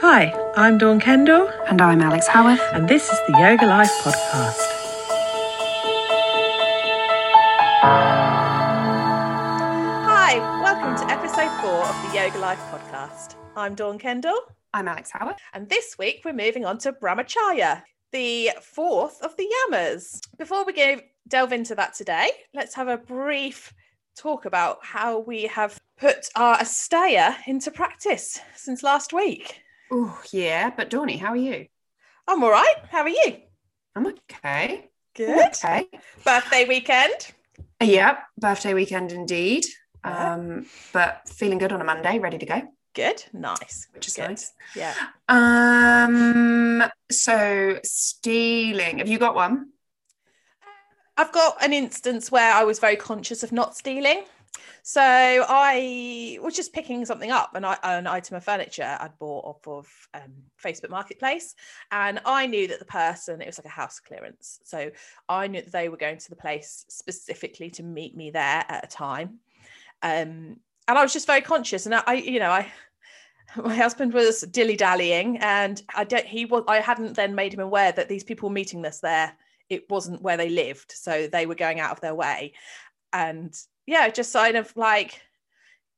Hi, I'm Dawn Kendall, And I'm Alex Howard. and this is the Yoga Life Podcast. Hi, welcome to episode four of the Yoga Life Podcast. I'm Dawn Kendall, I'm Alex Howard. and this week we're moving on to Brahmacharya, the fourth of the Yamas. Before we go delve into that today, let's have a brief talk about how we have put our Asteya into practice since last week. Oh, yeah. But Dawny, how are you? I'm all right. How are you? I'm okay. Good. Okay. Birthday weekend. Yep. Birthday weekend indeed. Yeah. Um, but feeling good on a Monday, ready to go, Good. Nice. which is Good. nice. Yeah. Um, so stealing. Have you got one? I've got an instance where I was very conscious of not stealing. So I was just picking something up, an, item of furniture I'd bought off of um, Facebook Marketplace, and I knew that the person it was like a house clearance. So I knew that they were going to the place specifically to meet me there at a time, um, and I was just very conscious. And I, I you know, I my husband was dilly dallying, and I don't. He was. I hadn't then made him aware that these people meeting us there it wasn't where they lived so they were going out of their way and yeah just kind of like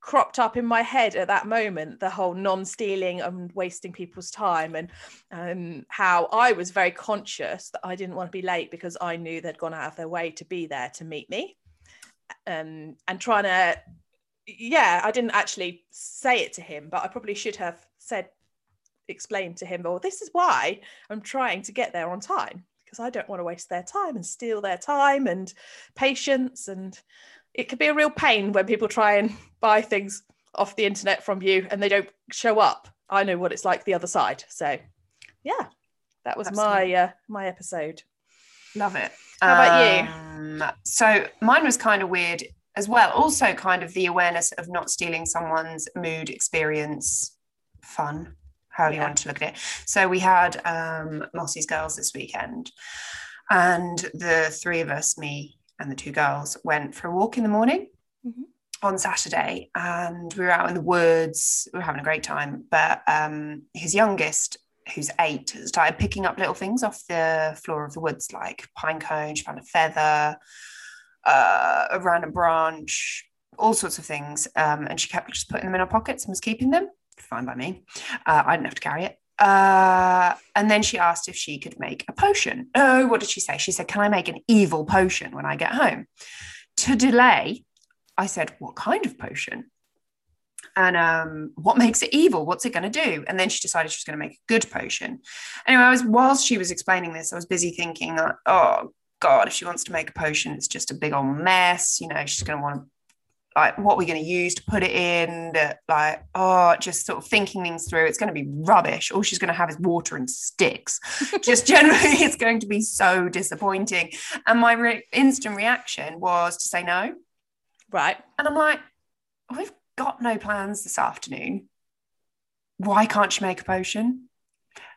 cropped up in my head at that moment the whole non-stealing and wasting people's time and um, how i was very conscious that i didn't want to be late because i knew they'd gone out of their way to be there to meet me um, and trying to yeah i didn't actually say it to him but i probably should have said explained to him well this is why i'm trying to get there on time because I don't want to waste their time and steal their time and patience. And it could be a real pain when people try and buy things off the internet from you and they don't show up. I know what it's like the other side. So, yeah, that was my uh, my episode. Love it. How about you? So mine was kind of weird as well. Also, kind of the awareness of not stealing someone's mood, experience, fun, How however you want to look at it. So we had um, Mossy's girls this weekend, and the three of us, me and the two girls, went for a walk in the morning. Mhm. On Saturday, and we were out in the woods. We were having a great time. But um, his youngest who's eight started picking up little things off the floor of the woods, like pine cone, she found a feather, uh, a random branch, all sorts of things. Um, and she kept just putting them in her pockets and was keeping them. Fine by me. Uh, I didn't have to carry it. Uh, and then she asked if she could make a potion. Oh, what did she say? She said, Can I make an evil potion when I get home? To delay, I said, What kind of potion? and um, what makes it evil? What's it going to do? And then she decided she was going to make a good potion. Anyway, I was whilst she was explaining this, I was busy thinking, uh, oh God, if she wants to make a potion, it's just a big old mess. You know, she's going to want to like what we're going to use to put it in. That like, oh, just sort of thinking things through. It's going to be rubbish. All she's going to have is water and sticks. just generally, it's going to be so disappointing. And my re- instant reaction was to say no. Right. And I'm like, we've got no plans this afternoon. Why can't she make a potion?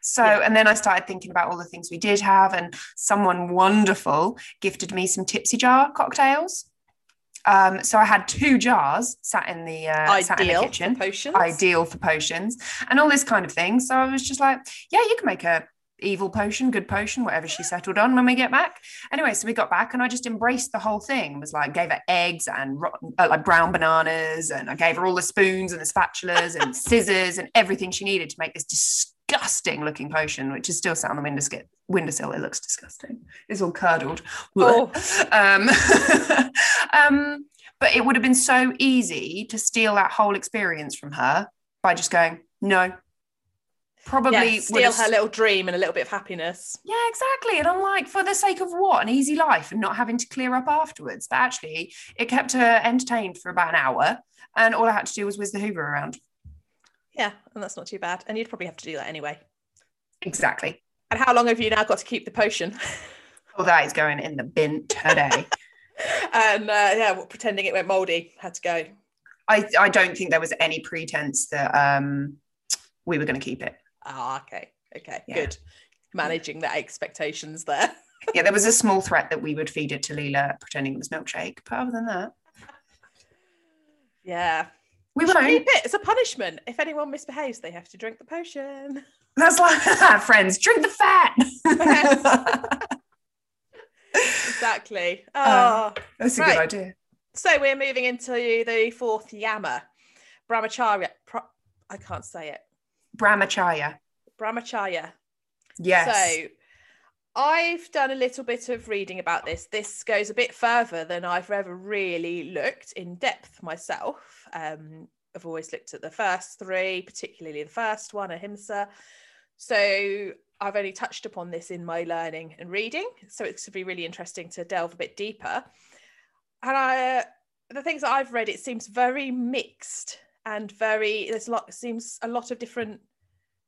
So, Yeah. and then I started thinking about all the things we did have, and someone wonderful gifted me some tipsy jar cocktails. Um, so I had two jars sat in the uh, sat in the kitchen, for potions. ideal for potions, and all this kind of thing. So I was just like, yeah, you can make a evil potion, good potion, whatever she settled on when we get back. Anyway, so we got back and I just embraced the whole thing. Was like gave her eggs and rotten, uh, like brown bananas, and I gave her all the spoons and the spatulas and scissors and everything she needed to make this disgusting looking potion, which is still sat on the windowsill. Windowsill. It looks disgusting. It's all curdled. Oh. Um, um, but it would have been so easy to steal that whole experience from her by just going no. Probably yeah, steal her little dream and a little bit of happiness. yeah, exactly. And I'm like, for the sake of what? An easy life and not having to clear up afterwards. But actually, it kept her entertained for about an hour. And all I had to do was whiz the Hoover around. Yeah, and that's not too bad. And you'd probably have to do that anyway. Exactly. And how long have you now got to keep the potion? Oh, that is going in the bin today. and uh, yeah, well, pretending it went mouldy had to go. I, I don't think there was any pretense that um, we were going to keep it. Ah, okay, okay, Yeah. good. Managing the expectations there. Yeah, there was a small threat that we would feed it to Leela, pretending it was milkshake. But other than that, Yeah. We won't. keep it. It's a punishment. If anyone misbehaves, they have to drink the potion. That's like friends. Drink the fat. Exactly. Oh, That's a Right. good idea. so we're moving into the fourth yama, brahmacharya. Pro- I can't say it. Brahmacharya. Brahmacharya. Yes. So I've done a little bit of reading about this. This goes a bit further than I've ever really looked in depth myself. Um, I've always looked at the first three, particularly the first one, Ahimsa. So I've only touched upon this in my learning and reading. So it's to be really interesting to delve a bit deeper. And I, the things that I've read, it seems very mixed and very. There's a lot. Seems a lot of different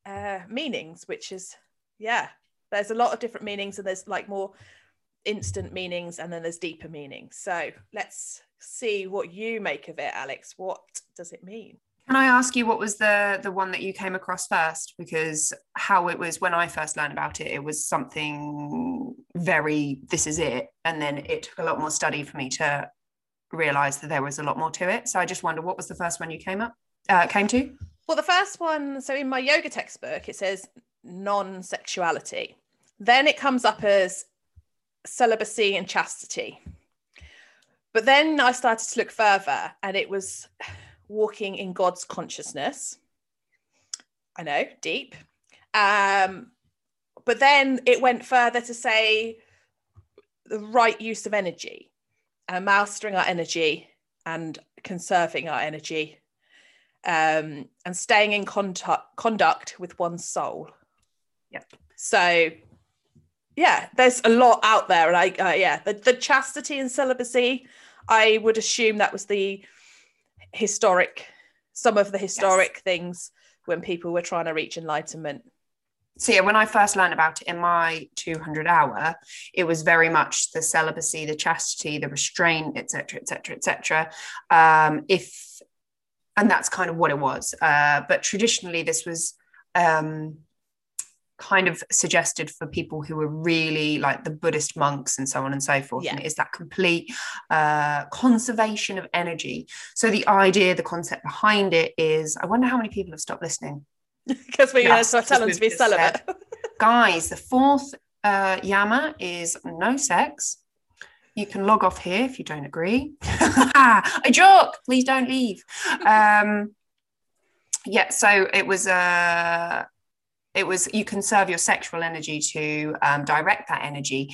uh, meanings, which is yeah there's a lot of different meanings and there's like more instant meanings and then there's deeper meanings so let's see what you make of it alex what does it mean Can I ask you what was the the one that you came across first? Because how it was when I first learned about it, it was something very this is it, and then it took a lot more study for me to realize that there was a lot more to it. So I just wonder what was the first one you came up uh, came to? well the first one so in my yoga textbook it says non-sexuality. Then it comes up as celibacy and chastity. But then i started to look further and it was walking in god's consciousness. I know deep. Um but then it went further to say the right use of energy and mastering our energy and conserving our energy um, and staying in contact, conduct with one's soul. Yep. So, yeah, there's a lot out there, and I, uh, yeah, the, the chastity and celibacy, I would assume that was the historic, some of the historic things when people were trying to reach enlightenment. So yeah, when I first learned about it in my 200 hour, it was very much the celibacy, the chastity, the restraint, etc., etc., etc. Um, if and that's kind of what it was. Uh, but traditionally, this was um, kind of suggested for people who were really like the Buddhist monks and so on and so forth. Yeah. And it is that complete uh, conservation of energy. So the idea, the concept behind it is, I wonder how many people have stopped listening. Because we're Yes, going to tell them to be celibate. guys, the fourth uh, yama is no sex. You can log off here if you don't agree. I joke. Please don't leave. Um, yeah. So it was. Uh, it was. You conserve your sexual energy to um, direct that energy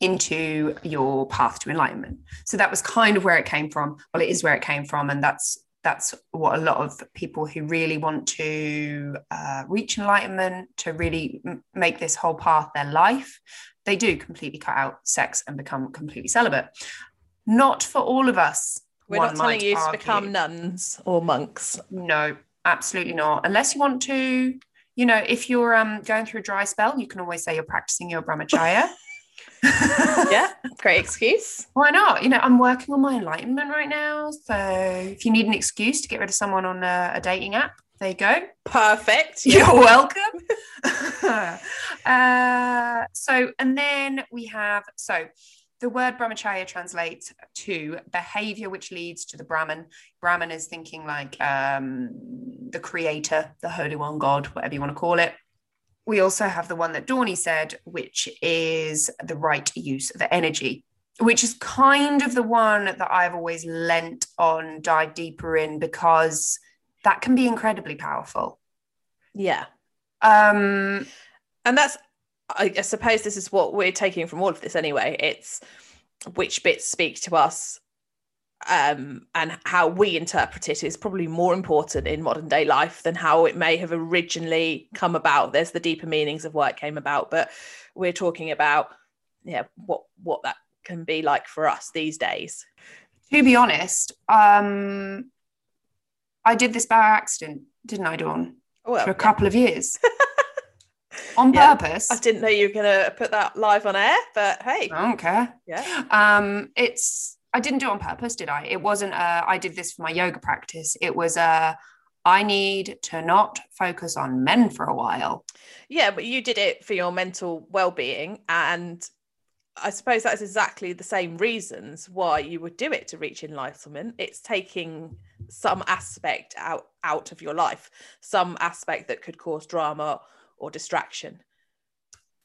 into your path to enlightenment. So that was kind of where it came from. Well, it is where it came from, and that's that's what a lot of people who really want to uh, reach enlightenment, to really m- make this whole path their life, they do completely cut out sex and become completely celibate. Not for all of us. We're not telling you to become nuns or monks. No, absolutely not. Unless you want to, you know, if you're um, going through a dry spell, you can always say you're practicing your brahmacharya. Yeah, great excuse. Why not? You know, I'm working on my enlightenment right now. So if you need an excuse to get rid of someone on a, a dating app, there you go. Perfect. You're welcome. uh, so, and then we have, so the word brahmacharya translates to behavior which leads to the Brahman. Brahman is thinking like um, the creator, the Holy One God, whatever you want to call it. We also have the one that Dawny said, which is the right use of energy, which is kind of the one that I've always lent on, dive deeper in, because that can be incredibly powerful. Yeah. Um, And that's, I I suppose, this is what we're taking from all of this anyway. It's which bits speak to us um, and how we interpret it is probably more important in modern day life than how it may have originally come about. There's the deeper meanings of why it came about, but we're talking about, yeah, what what that can be like for us these days. to be honest, um, I did this by accident, didn't I, Dawn? Well, For a couple of years. On Yeah. purpose. I didn't know you were going to put that live on air, but hey, I don't care. yeah. Um, it's I didn't do it on purpose, did I? It wasn't uh I did this for my yoga practice. It was uh I need to not focus on men for a while. Yeah, but you did it for your mental well-being and I suppose that's exactly the same reasons why you would do it to reach enlightenment. It's taking some aspect out out of your life, some aspect that could cause drama or distraction,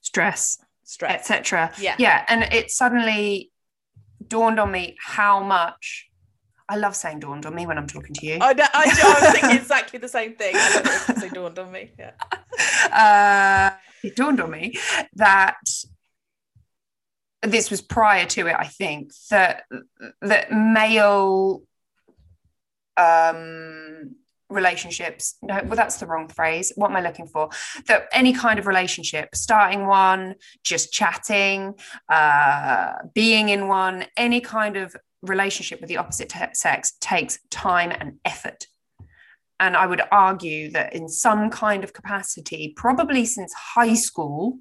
stress, stress. etc. Yeah. Yeah. And it suddenly dawned on me how much I love saying dawned on me when I'm talking to you. I know, I, I was thinking exactly the same thing. I love it dawned on me. Yeah. uh, it dawned on me that this was prior to it, I think, that that male um relationships no well that's the wrong phrase. What am i looking for? That any kind of relationship starting one just chatting uh being in one any kind of relationship with the opposite te- sex takes time and effort. And i would argue that in some kind of capacity probably since high school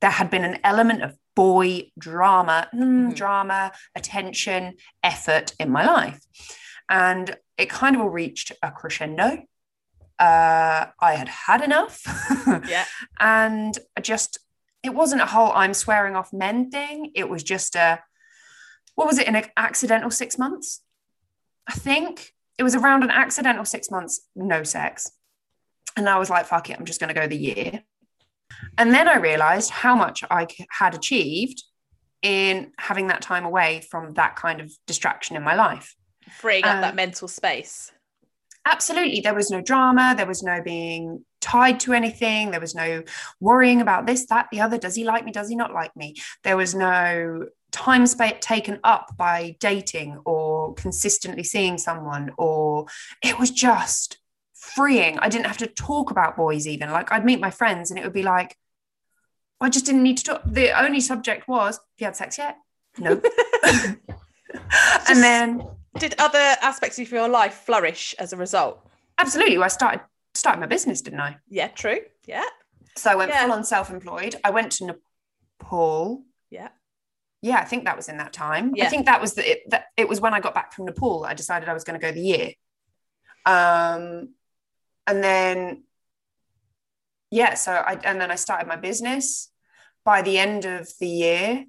there had been an element of boy drama mm, Mhm. drama attention effort in my life and it kind of all reached a crescendo. Uh, I had had enough, Yeah. and I just it wasn't a whole I'm swearing off men thing. It was just a what was it? In an accidental six months, I think it was around an accidental six months, no sex, and I was like, fuck it, I'm just going to go the year. And then I realized how much I had achieved in having that time away from that kind of distraction in my life. Freeing up that Um, mental space. absolutely. There was no drama. There was no being tied to anything. There was no worrying about this that the other. Does he like me? Does he not like me? There was no time spa- taken up by dating or consistently seeing someone or it was just freeing. I didn't have to talk about boys even. Like i'd meet my friends and it would be like i just didn't need to talk. The only subject was have you had sex yet? No. Just- and then Did other aspects of your life flourish as a result? absolutely i started started my business didn't i Yeah, true. Yeah. So I went Yeah. full on self-employed. I went to Nepal. Yeah. Yeah, I think that was in that time. Yeah. I think that was the it, that it was when I got back from Nepal. I decided I was going to go the year. Um, and then yeah, so I and then I started my business. By the end of the year,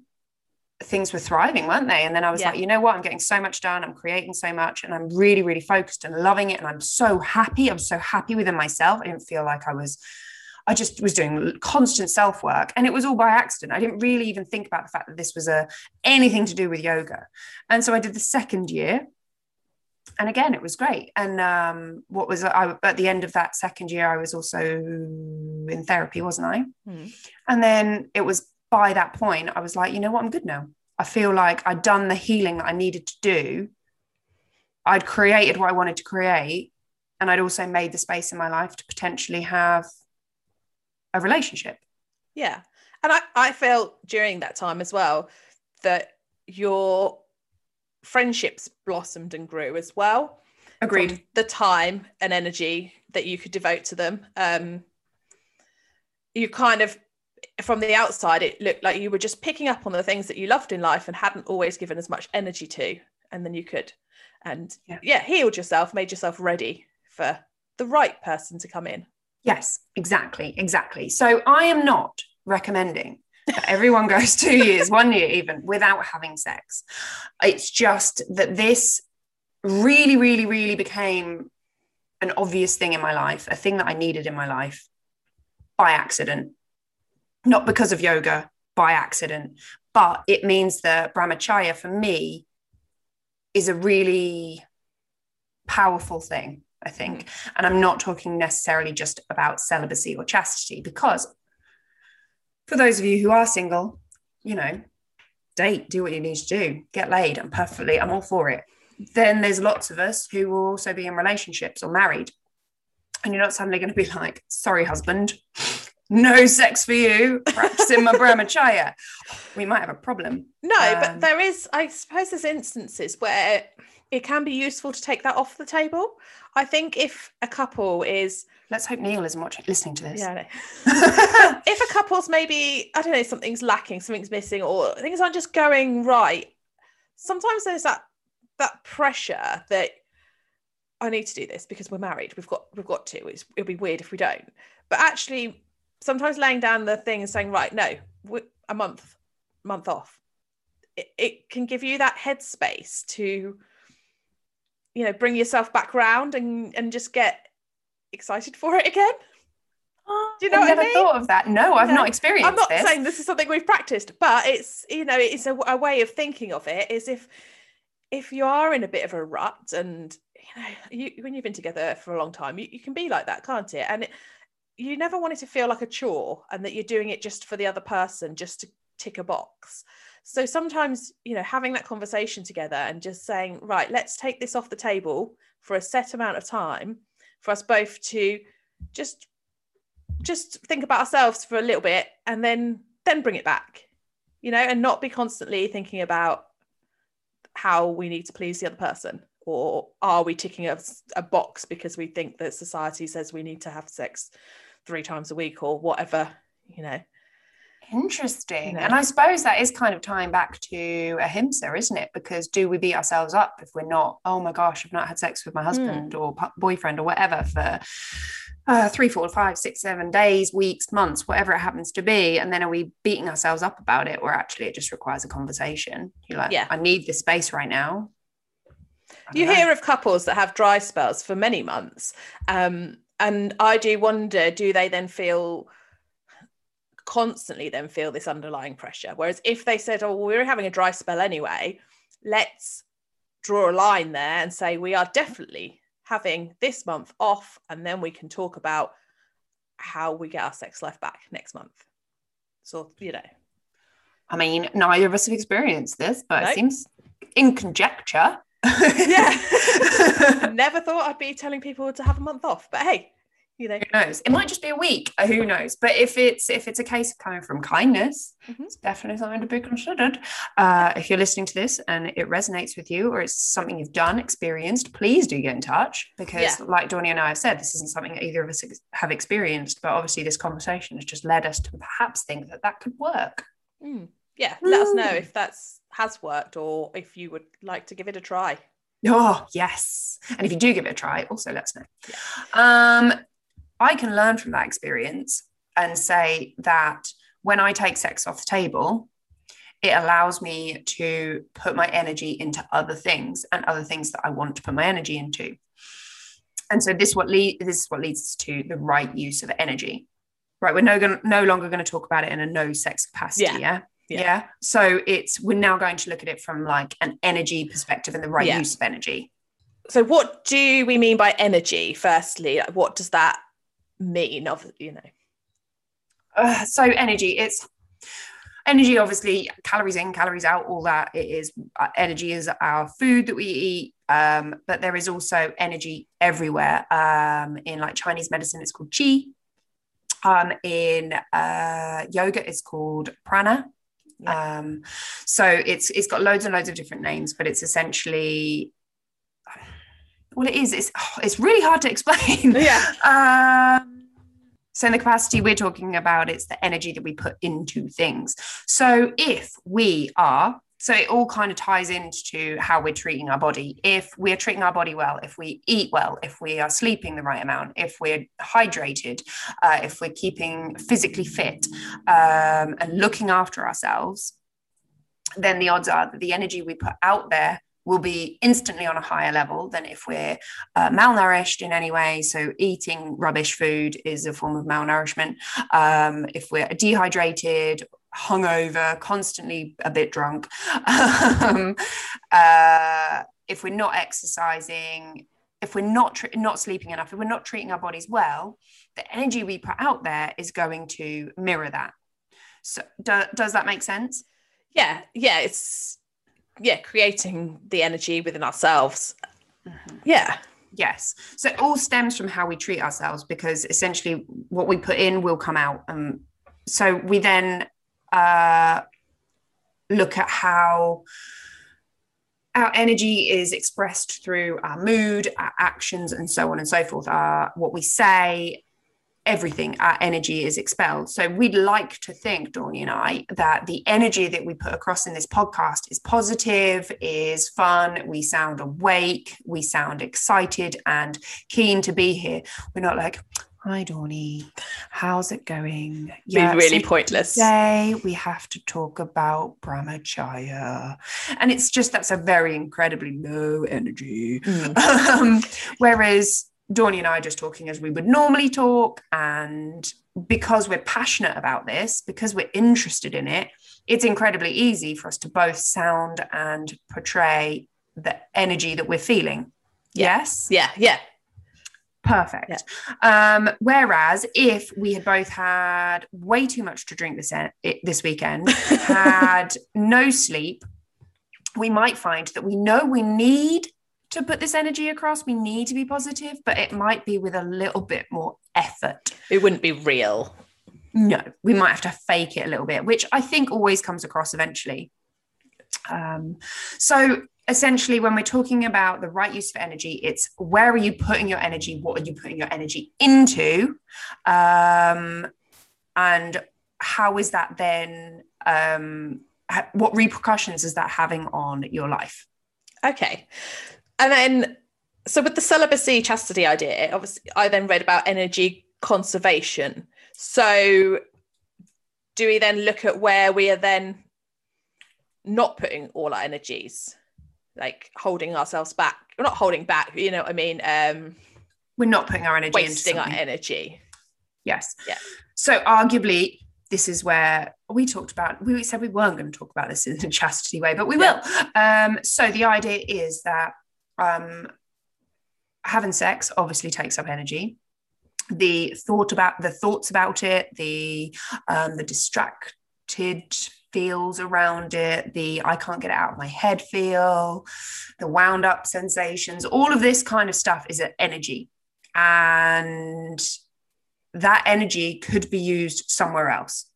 things were thriving, weren't they? And then I was Yeah. like, you know what? I'm getting so much done. I'm creating so much, and I'm really, really focused and loving it. And I'm so happy. I'm so happy within myself. I didn't feel like I was. I just was doing constant self work, and it was all by accident. I didn't really even think about the fact that this was a anything to do with yoga. And so I did the second year, and again, it was great. And um, what was I at the end of that second year? I was also in therapy, wasn't I? Hmm. And then it was by that point, I was like, you know what, I'm good now. I feel like I'd done the healing that I needed to do. I'd created what I wanted to create. And I'd also made the space in my life to potentially have a relationship. Yeah. And I, I felt during that time as well that your friendships blossomed and grew as well. Agreed. the time and energy that you could devote to them. Um, you kind of, from the outside, it looked like you were just picking up on the things that you loved in life and hadn't always given as much energy to, and then you could, and Yeah. yeah, healed yourself, made yourself ready for the right person to come in. Yes, exactly, exactly. So I am not recommending that everyone goes two years, one year even, without having sex. It's just that this really, really, really became an obvious thing in my life, a thing that I needed in my life by accident, not because of yoga, by accident. But it means that brahmacharya for me is a really powerful thing, I think. Mm. And I'm not talking necessarily just about celibacy or chastity, because for those of you who are single, you know, date, do what you need to do, get laid. I'm perfectly, I'm all for it. Then there's lots of us who will also be in relationships or married. And you're not suddenly going to be like, sorry, husband, no sex for you, practicing my brahmacharya. We might have a problem. No, Um, but there is, I suppose, there's instances where it can be useful to take that off the table. I think if a couple is, Let's hope Neil isn't watching, listening to this. yeah, if a couple's maybe I don't know something's lacking, something's missing, or things aren't just going right, sometimes there's that that pressure that I need to do this because we're married. We've got we've got to. It's, it'll be weird if we don't. But actually, sometimes laying down the thing and saying, right, no, a month, month off. It, it can give you that headspace to you know bring yourself back round and and just get excited for it again do you know I've never I mean? thought of that. No, I've No. not experienced I'm not this. saying this is something we've practiced, but it's you know it's a, a way of thinking of it. Is if if you are in a bit of a rut and you know you, when you've been together for a long time, you, you can be like that, can't it? And it, you never want it to feel like a chore and that you're doing it just for the other person, just to tick a box. So sometimes you know having that conversation together and just saying, right, let's take this off the table for a set amount of time for us both to just just think about ourselves for a little bit and then then bring it back you know and not be constantly thinking about how we need to please the other person or are we ticking a, a box because we think that society says we need to have sex three times a week or whatever you know Interesting. You know. And I suppose that is kind of tying back to ahimsa, isn't it? Because do we beat ourselves up if we're not, oh my gosh, I've not had sex with my husband or boyfriend or whatever for uh, three, four, five, six, seven days, weeks, months, whatever it happens to be. And then are we beating ourselves up about it? Or actually, it just requires a conversation. You're like, Yeah. I need this space right now. You know. hear of couples that have dry spells for many months um, and i do wonder do they then feel constantly then feel this underlying pressure whereas if they said oh well, we're having a dry spell anyway let's draw a line there and say we are definitely having this month off and then we can talk about how we get our sex life back next month so you know I mean, neither of us have experienced this, but No. it seems in conjecture. Yeah never thought i'd be telling people to have a month off but hey you know who knows it might just be a week uh, who knows but if it's if it's a case of coming from kindness Mhm. it's definitely something to be considered uh, if you're listening to this and it resonates with you or it's something you've done experienced please do get in touch because Yeah. like Donnie and I have said this isn't something either of us have experienced but obviously this conversation has just led us to perhaps think that that could work Mm. Yeah, let us know if that's has worked or if you would like to give it a try. Oh, yes. And if you do give it a try, also let us know. Um, I can learn from that experience and say that when I take sex off the table, it allows me to put my energy into other things and other things that I want to put my energy into. And so this what lead this is what leads to the right use of energy. Right, we're no, no longer going to talk about it in a no sex capacity. Yeah. Yeah. Yeah. yeah. So it's we're now going to look at it from like an energy perspective and the right Yeah. use of energy. So, what do we mean by energy? Firstly, Like, what does that mean? Of you know, Uh, so energy, it's energy. Obviously, calories in, calories out. All that it is. Uh, energy is our food that we eat. Um, but there is also energy everywhere. Um, in like Chinese medicine, it's called qi. Um, in uh, yoga, it's called prana. Um, so it's it's got loads and loads of different names, but it's essentially well, it is. It's oh, it's really hard to explain. yeah, Um, so in the capacity we're talking about, it's the energy that we put into things. So if we are, so it all kind of ties into how we're treating our body. If we're treating our body well, if we eat well, if we are sleeping the right amount, if we're hydrated, uh, if we're keeping physically fit um, and looking after ourselves, then the odds are that the energy we put out there will be instantly on a higher level than if we're uh, malnourished in any way. So, eating rubbish food is a form of malnourishment. Um, if we're dehydrated, hungover, constantly a bit drunk, um, uh, if we're not exercising, if we're not tr- not sleeping enough, if we're not treating our bodies well, the energy we put out there is going to mirror that. So, do, does that make sense? yeah, yeah. It's yeah, creating the energy within ourselves. Yeah, Yes. So it all stems from how we treat ourselves because essentially what we put in will come out. Um, so we then uh, look at how our energy is expressed through our mood, our actions, and so on and so forth. Our, what we say, everything, our energy is expelled. So we'd like to think, Dawny and I, that the energy that we put across in this podcast is positive, is fun. We sound awake, we sound excited and keen to be here. We're not like, Hi, Dawny. How's it going? Be really so pointless. Today we have to talk about Brahmacharya. And it's just that's a very incredibly low energy. Mm. Um, whereas Dawny and I are just talking as we would normally talk. And because we're passionate about this, because we're interested in it, it's incredibly easy for us to both sound and portray the energy that we're feeling. Yeah. Yes. Yeah, yeah. Perfect. Um, whereas if we had both had way too much to drink this en- this weekend, had no sleep, we might find that we know we need to put this energy across. We need to be positive, but it might be with a little bit more effort. It wouldn't be real. No, we might have to fake it a little bit, which I think always comes across eventually. Um, so essentially, when we're talking about the right use of energy, it's where are you putting your energy? What are you putting your energy into? Um, and how is that then? Um, what repercussions is that having on your life? Okay. And then, so with the celibacy chastity idea, obviously, I then read about energy conservation. So, do we then look at where we are then not putting all our energies, like holding ourselves back? We're not holding back, you know what I mean? Um, We're not putting our energy wasting our energy. Yes. Yeah. So arguably, this is where we talked about. We said we weren't going to talk about this in a chastity way, but we will. Um, so the idea is that um, having sex obviously takes up energy. The thought about the thoughts about it, the um, the distracted feels around it, the I can't get it out of my head feel, the wound up sensations, all of this kind of stuff is an energy, and that energy could be used somewhere else.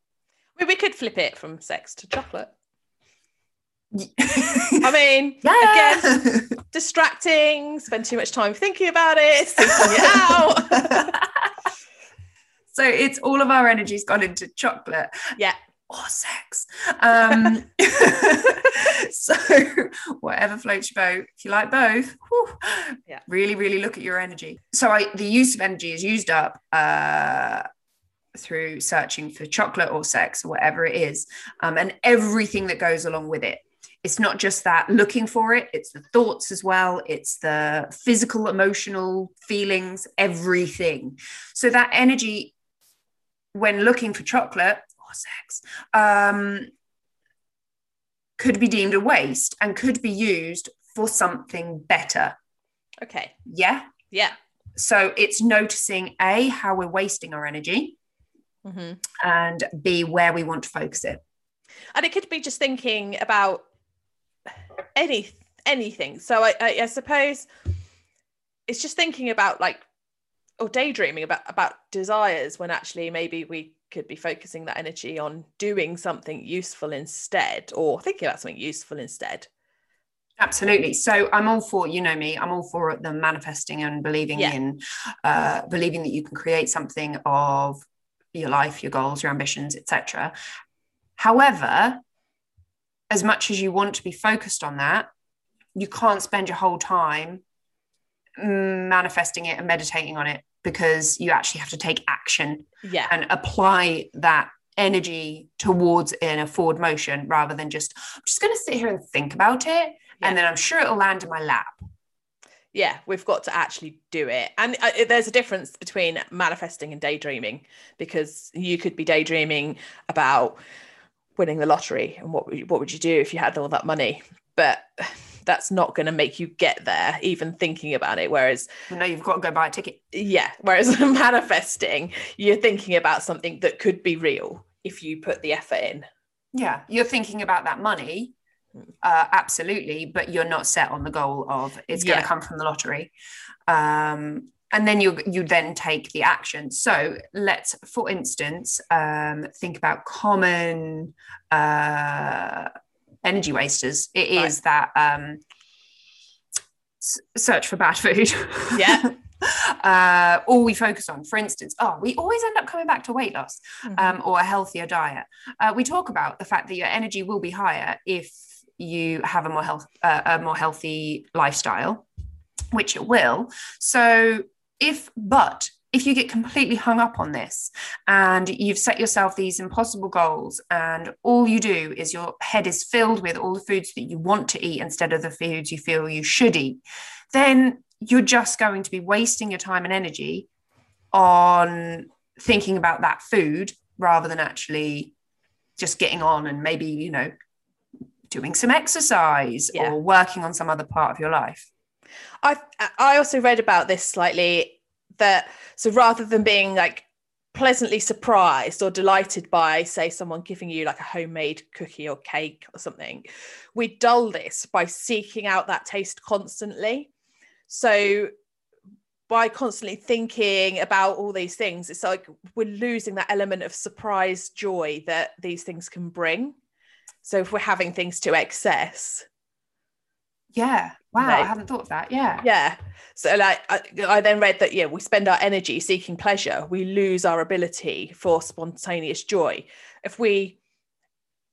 We, we could flip it from sex to chocolate. I mean, yeah. again, distracting, spend too much time thinking about it, thinking it out. so it's all of our energy's gone into chocolate yeah. Or sex. Um, so whatever floats your boat, if you like both, whew, Yeah. really, really look at your energy. So I, the use of energy is used up uh, through searching for chocolate or sex or whatever it is, um, and everything that goes along with it. It's not just that looking for it, it's the thoughts as well, it's the physical, emotional feelings, everything. So that energy, when looking for chocolate sex, um, could be deemed a waste and could be used for something better. Okay. Yeah. Yeah. So it's noticing A, how we're wasting our energy, hmm and B, where we want to focus it. And it could be just thinking about any anything. So I, I, I suppose it's just thinking about like or daydreaming about about desires when actually maybe we could be focusing that energy on doing something useful instead or thinking about something useful instead. Absolutely. So I'm all for, you know me, I'm all for the manifesting and believing Yeah. in, uh, believing that you can create something of your life, your goals, your ambitions, etc. However, as much as you want to be focused on that, you can't spend your whole time manifesting it and meditating on it because you actually have to take action Yeah. and apply that energy towards in a forward motion rather than just I'm just going to sit here and think about it Yeah. and then I'm sure it'll land in my lap. yeah we've got to actually do it and uh, there's a difference between manifesting and daydreaming because you could be daydreaming about winning the lottery and what would what would you do if you had all that money but that's not going to make you get there even thinking about it whereas You know, you've got to go buy a ticket. yeah whereas manifesting you're thinking about something that could be real if you put the effort in Yeah, you're thinking about that money, uh, absolutely, but you're not set on the goal of it's going Yeah. to come from the lottery. Um, and then you you then take the action. So let's, for instance, um, think about common uh, energy wasters. It is that um, search for bad food. Yeah. uh, all we focus on, for instance, oh, we always end up coming back to weight loss Mhm. um, or a healthier diet. Uh, we talk about the fact that your energy will be higher if you have a more health, uh, a more healthy lifestyle, which it will. So, if but if you get completely hung up on this and you've set yourself these impossible goals and all you do is your head is filled with all the foods that you want to eat instead of the foods you feel you should eat then you're just going to be wasting your time and energy on thinking about that food rather than actually just getting on and maybe you know doing some exercise yeah. or working on some other part of your life i i also read about this slightly that so rather than being like pleasantly surprised or delighted by say someone giving you like a homemade cookie or cake or something we dull this by seeking out that taste constantly. So by constantly thinking about all these things it's like we're losing that element of surprise joy that these things can bring. So if we're having things to excess. Yeah wow like, i hadn't thought of that yeah yeah so like I, I then read that yeah we spend our energy seeking pleasure we lose our ability for spontaneous joy if we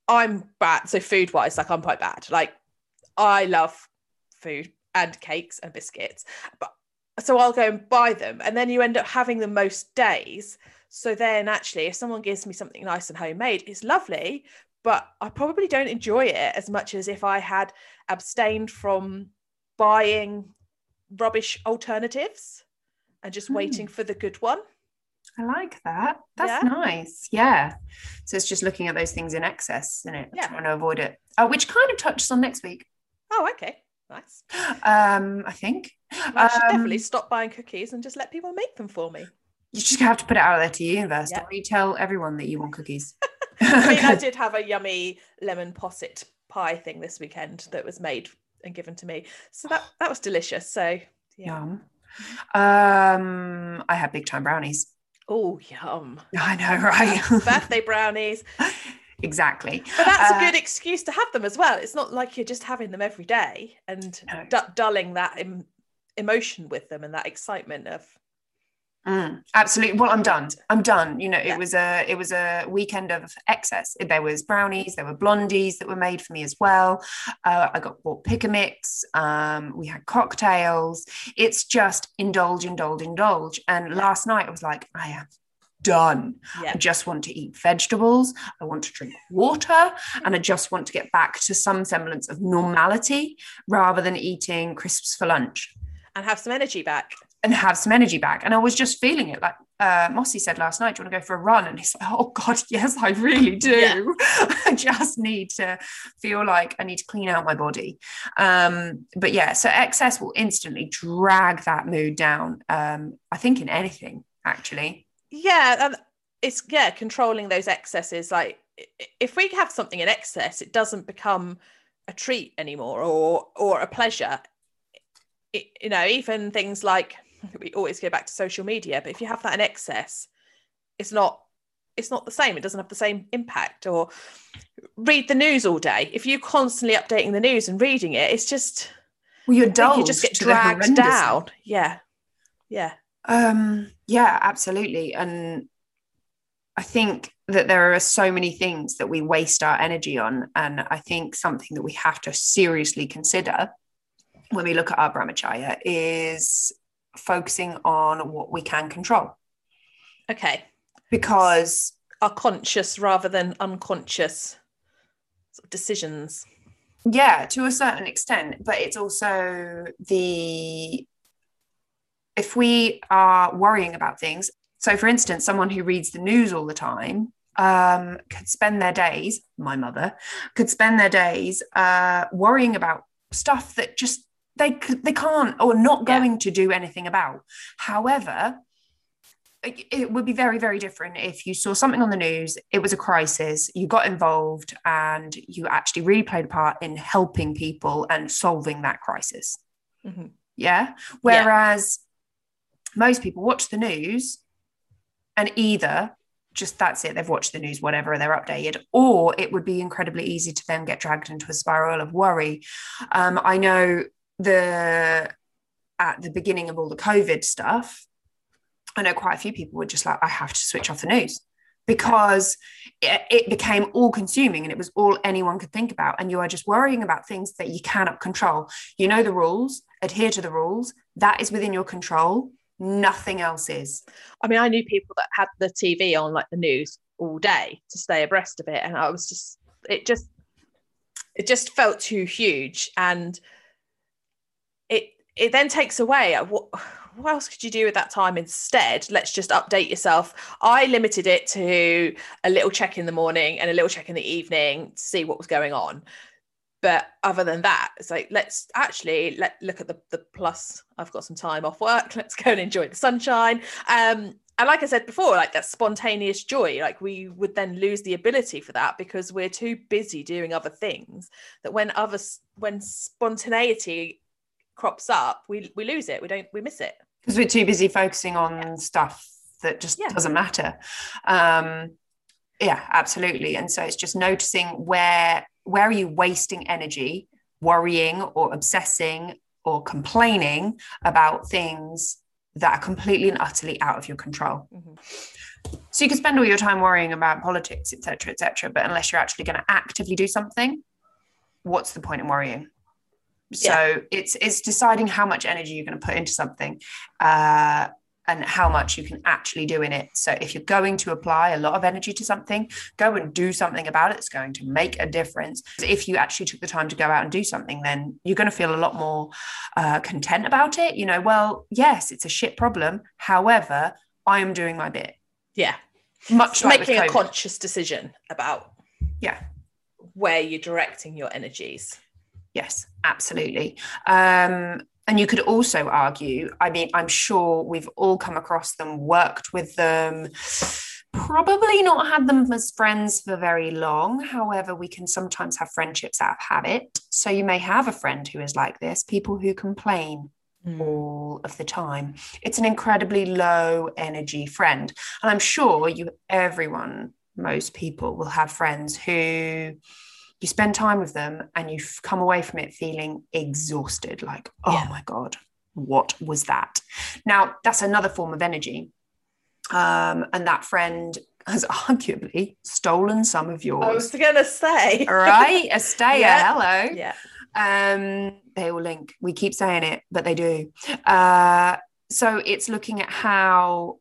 i'm bad so food wise like i'm quite bad like i love food and cakes and biscuits but so I'll go and buy them. And then you end up having them most days. So then actually, if someone gives me something nice and homemade, it's lovely, but I probably don't enjoy it as much as if I had abstained from buying rubbish alternatives and just mm. waiting for the good one. I like that. That's yeah. nice. Yeah. So it's just looking at those things in excess, isn't it? Yeah. Trying to avoid it. Uh, which kind of touches on next week. Oh, okay. Nice. Um, I think. Well, I should um, definitely stop buying cookies and just let people make them for me. You just have to put it out there to the universe. Yep. Don't you tell everyone that you want cookies? I mean, I did have a yummy lemon posset pie thing this weekend that was made and given to me. So that that was delicious. So yeah. Yum. Um, I had big time brownies. Oh, yum. I know, right? Birthday brownies. exactly. But that's uh, a good excuse to have them as well. It's not like you're just having them every day and no. d- dulling that em- emotion with them and that excitement of. Mm, absolutely. Well, I'm done. I'm done. You know, yeah. it was a it was a weekend of excess. There was brownies, there were blondies that were made for me as well. Uh, I got bought pick a mix. Um, we had cocktails. It's just indulge, indulge, indulge. And last night I was like, I am done. I just want to eat vegetables. I want to drink water. And I just want to get back to some semblance of normality rather than eating crisps for lunch. And have some energy back. And have some energy back. And I was just feeling it. Like uh, Mossy said last night, do you want to go for a run? And he's like, oh God, yes, I really do. Yeah. I just need to feel like I need to clean out my body. Um, but yeah, so excess will instantly drag that mood down. Um, I think in anything, actually yeah it's yeah controlling those excesses like if we have something in excess it doesn't become a treat anymore or or a pleasure it, you know even things like we always go back to social media but if you have that in excess it's not it's not the same. It doesn't have the same impact or read the news all day. If you're constantly updating the news and reading it it's just well you're dull you just get dragged down. yeah. Yeah. Um, yeah, absolutely. And I think that there are so many things that we waste our energy on. And I think something that we have to seriously consider when we look at our brahmacharya is focusing on what we can control. Okay. Because are conscious rather than unconscious sort of decisions. Yeah, to a certain extent, but it's also the if we are worrying about things, so for instance, someone who reads the news all the time um, could spend their days, my mother, could spend their days uh, worrying about stuff that just they they can't or not going yeah. to do anything about. However, it would be very very different if you saw something on the news it was a crisis you got involved and you actually really played a part in helping people and solving that crisis mm-hmm. yeah whereas most people watch the news and either just that's it they've watched the news whatever they're updated or it would be incredibly easy to then get dragged into a spiral of worry um, i know the at the beginning of all the covid stuff i know quite a few people were just like i have to switch off the news because it, it became all consuming and it was all anyone could think about and you are just worrying about things that you cannot control you know the rules adhere to the rules that is within your control Nothing else is. I mean, I knew people that had the TV on like the news all day to stay abreast of it. And I was just, it just, it just felt too huge. And it, then takes away what, what else could you do with that time instead? Let's just update yourself. I limited it to a little check in the morning and a little check in the evening to see what was going on. But other than that, it's like let's actually let look at the the plus. I've got some time off work. Let's go and enjoy the sunshine. Um, and like I said before, like that spontaneous joy, like we would then lose the ability for that because we're too busy doing other things. That when other when spontaneity crops up, we we lose it. We don't we miss it because we're too busy focusing on yeah. stuff that just yeah. doesn't matter. Um, yeah, absolutely. And so it's just noticing where where are you wasting energy, worrying or obsessing or complaining about things that are completely and utterly out of your control. Mm-hmm. So you can spend all your time worrying about politics, etc., etc. but unless you're actually going to actively do something, what's the point in worrying? So yeah. it's it's deciding how much energy you're going to put into something. Uh, and how much you can actually do in it. So if you're going to apply a lot of energy to something, go and do something about it. It's going to make a difference. If you actually took the time to go out and do something, then you're going to feel a lot more uh, content about it. You know, well, yes, it's a shit problem. However, I am doing my bit. Yeah. Much like making a conscious decision about yeah where you're directing your energies. Yes, absolutely. Um, and you could also argue, I mean, I'm sure we've all come across them, worked with them, probably not had them as friends for very long. However, we can sometimes have friendships out of habit. So you may have a friend who is like this, people who complain Mm. all of the time. It's an incredibly low energy friend. And I'm sure you everyone, most people will have friends who you spend time with them and you come away from it feeling exhausted like oh yeah. my god what was that? Now that's another form of energy. Um, and that friend has arguably stolen some of yours i was gonna say. Right? A stay yeah. hello. Yeah. Um they will link. We keep saying it but they do. Uh so it's looking at how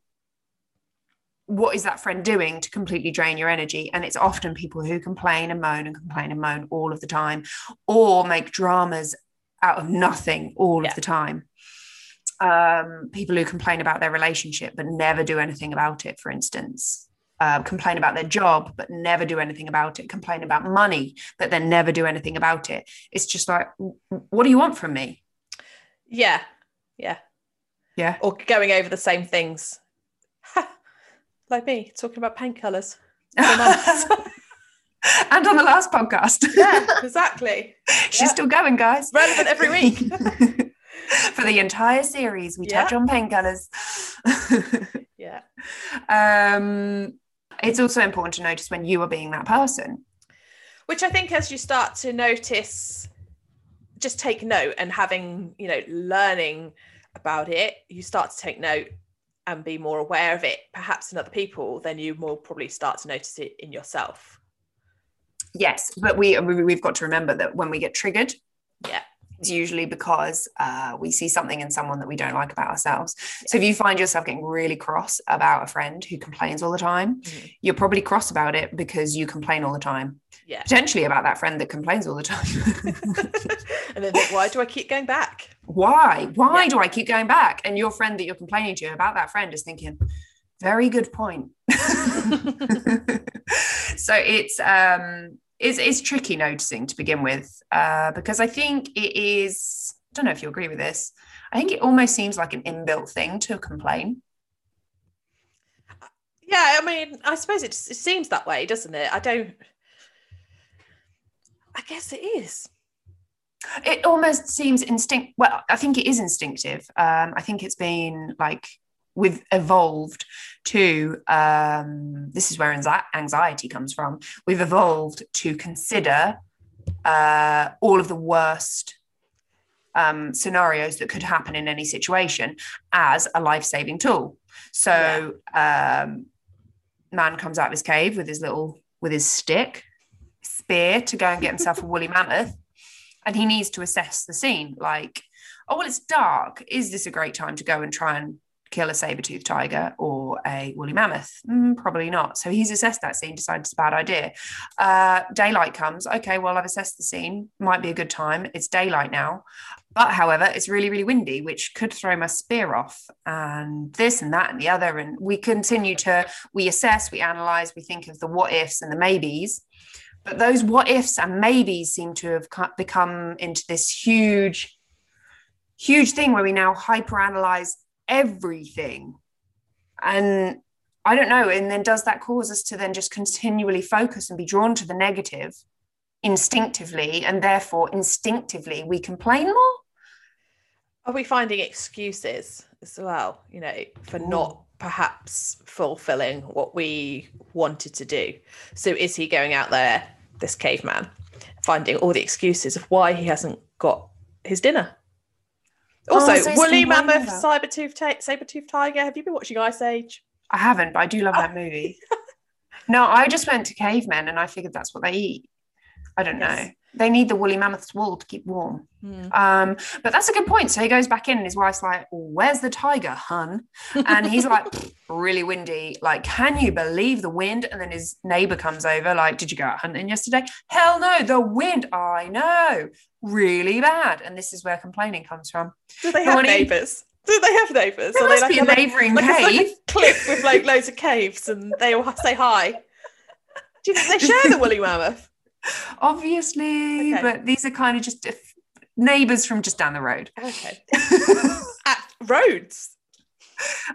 what is that friend doing to completely drain your energy? And it's often people who complain and moan and complain and moan all of the time, or make dramas out of nothing all yeah. of the time. Um, people who complain about their relationship but never do anything about it, for instance. Uh, complain about their job but never do anything about it complain about money but then never do anything about it it's just like what do you want from me yeah yeah yeah or going over the same things like me talking about paint colours. and on the last podcast. yeah, exactly. She's yeah. still going, guys. Relevant every week. For the entire series, we yeah. touch on paint colours. yeah. Um, it's also important to notice when you are being that person. Which I think as you start to notice, just take note and having, you know, learning about it, you start to take note and be more aware of it perhaps in other people then you will probably start to notice it in yourself yes but we we've got to remember that when we get triggered yeah it's usually because uh, we see something in someone that we don't like about ourselves. So if you find yourself getting really cross about a friend who complains all the time, mm-hmm. you're probably cross about it because you complain all the time. Yeah. Potentially about that friend that complains all the time. and then why do I keep going back? Why? Why yeah. do I keep going back? And your friend that you're complaining to about that friend is thinking, very good point. so it's um it's, it's tricky noticing to begin with uh, because I think it is, I don't know if you agree with this, I think it almost seems like an inbuilt thing to complain. Yeah, I mean, I suppose it, it seems that way, doesn't it? I don't, I guess it is. It almost seems instinct. Well, I think it is instinctive. Um, I think it's been like we've evolved to um, this is where anxiety comes from we've evolved to consider uh, all of the worst um, scenarios that could happen in any situation as a life-saving tool so yeah. um, man comes out of his cave with his little with his stick spear to go and get himself a woolly mammoth and he needs to assess the scene like oh well it's dark is this a great time to go and try and kill a saber-toothed tiger or a woolly mammoth? Mm, probably not. So he's assessed that scene, decided it's a bad idea. Uh, daylight comes. Okay, well, I've assessed the scene. Might be a good time. It's daylight now. But however, it's really, really windy, which could throw my spear off, and this and that and the other. And we continue to we assess, we analyze, we think of the what ifs and the maybes. But those what ifs and maybes seem to have become into this huge, huge thing where we now hyperanalyze everything. And I don't know. And then does that cause us to then just continually focus and be drawn to the negative instinctively? And therefore, instinctively, we complain more? Are we finding excuses as well, you know, for not perhaps fulfilling what we wanted to do? So is he going out there, this caveman, finding all the excuses of why he hasn't got his dinner? Oh, also, oh, so woolly mammoth, saber tooth, saber tooth tiger. Have you been watching Ice Age? I haven't, but I do love that movie. no, I just went to cavemen and I figured that's what they eat. I don't yes. know. They need the woolly mammoth's wool to keep warm. Mm. Um, but that's a good point. So he goes back in, and his wife's like, "Where's the tiger, hun?" And he's like, "Really windy. Like, can you believe the wind?" And then his neighbor comes over, like, "Did you go out hunting yesterday?" Hell no, the wind. I know, really bad. And this is where complaining comes from. Do they have neighbors? Do they have neighbours? There must like, be a neighbouring like, cave. Like a cliff with like loads of caves, and they all say hi. Do you think they share the woolly mammoth? Obviously, okay. but these are kind of just neighbors from just down the road. Okay. At roads.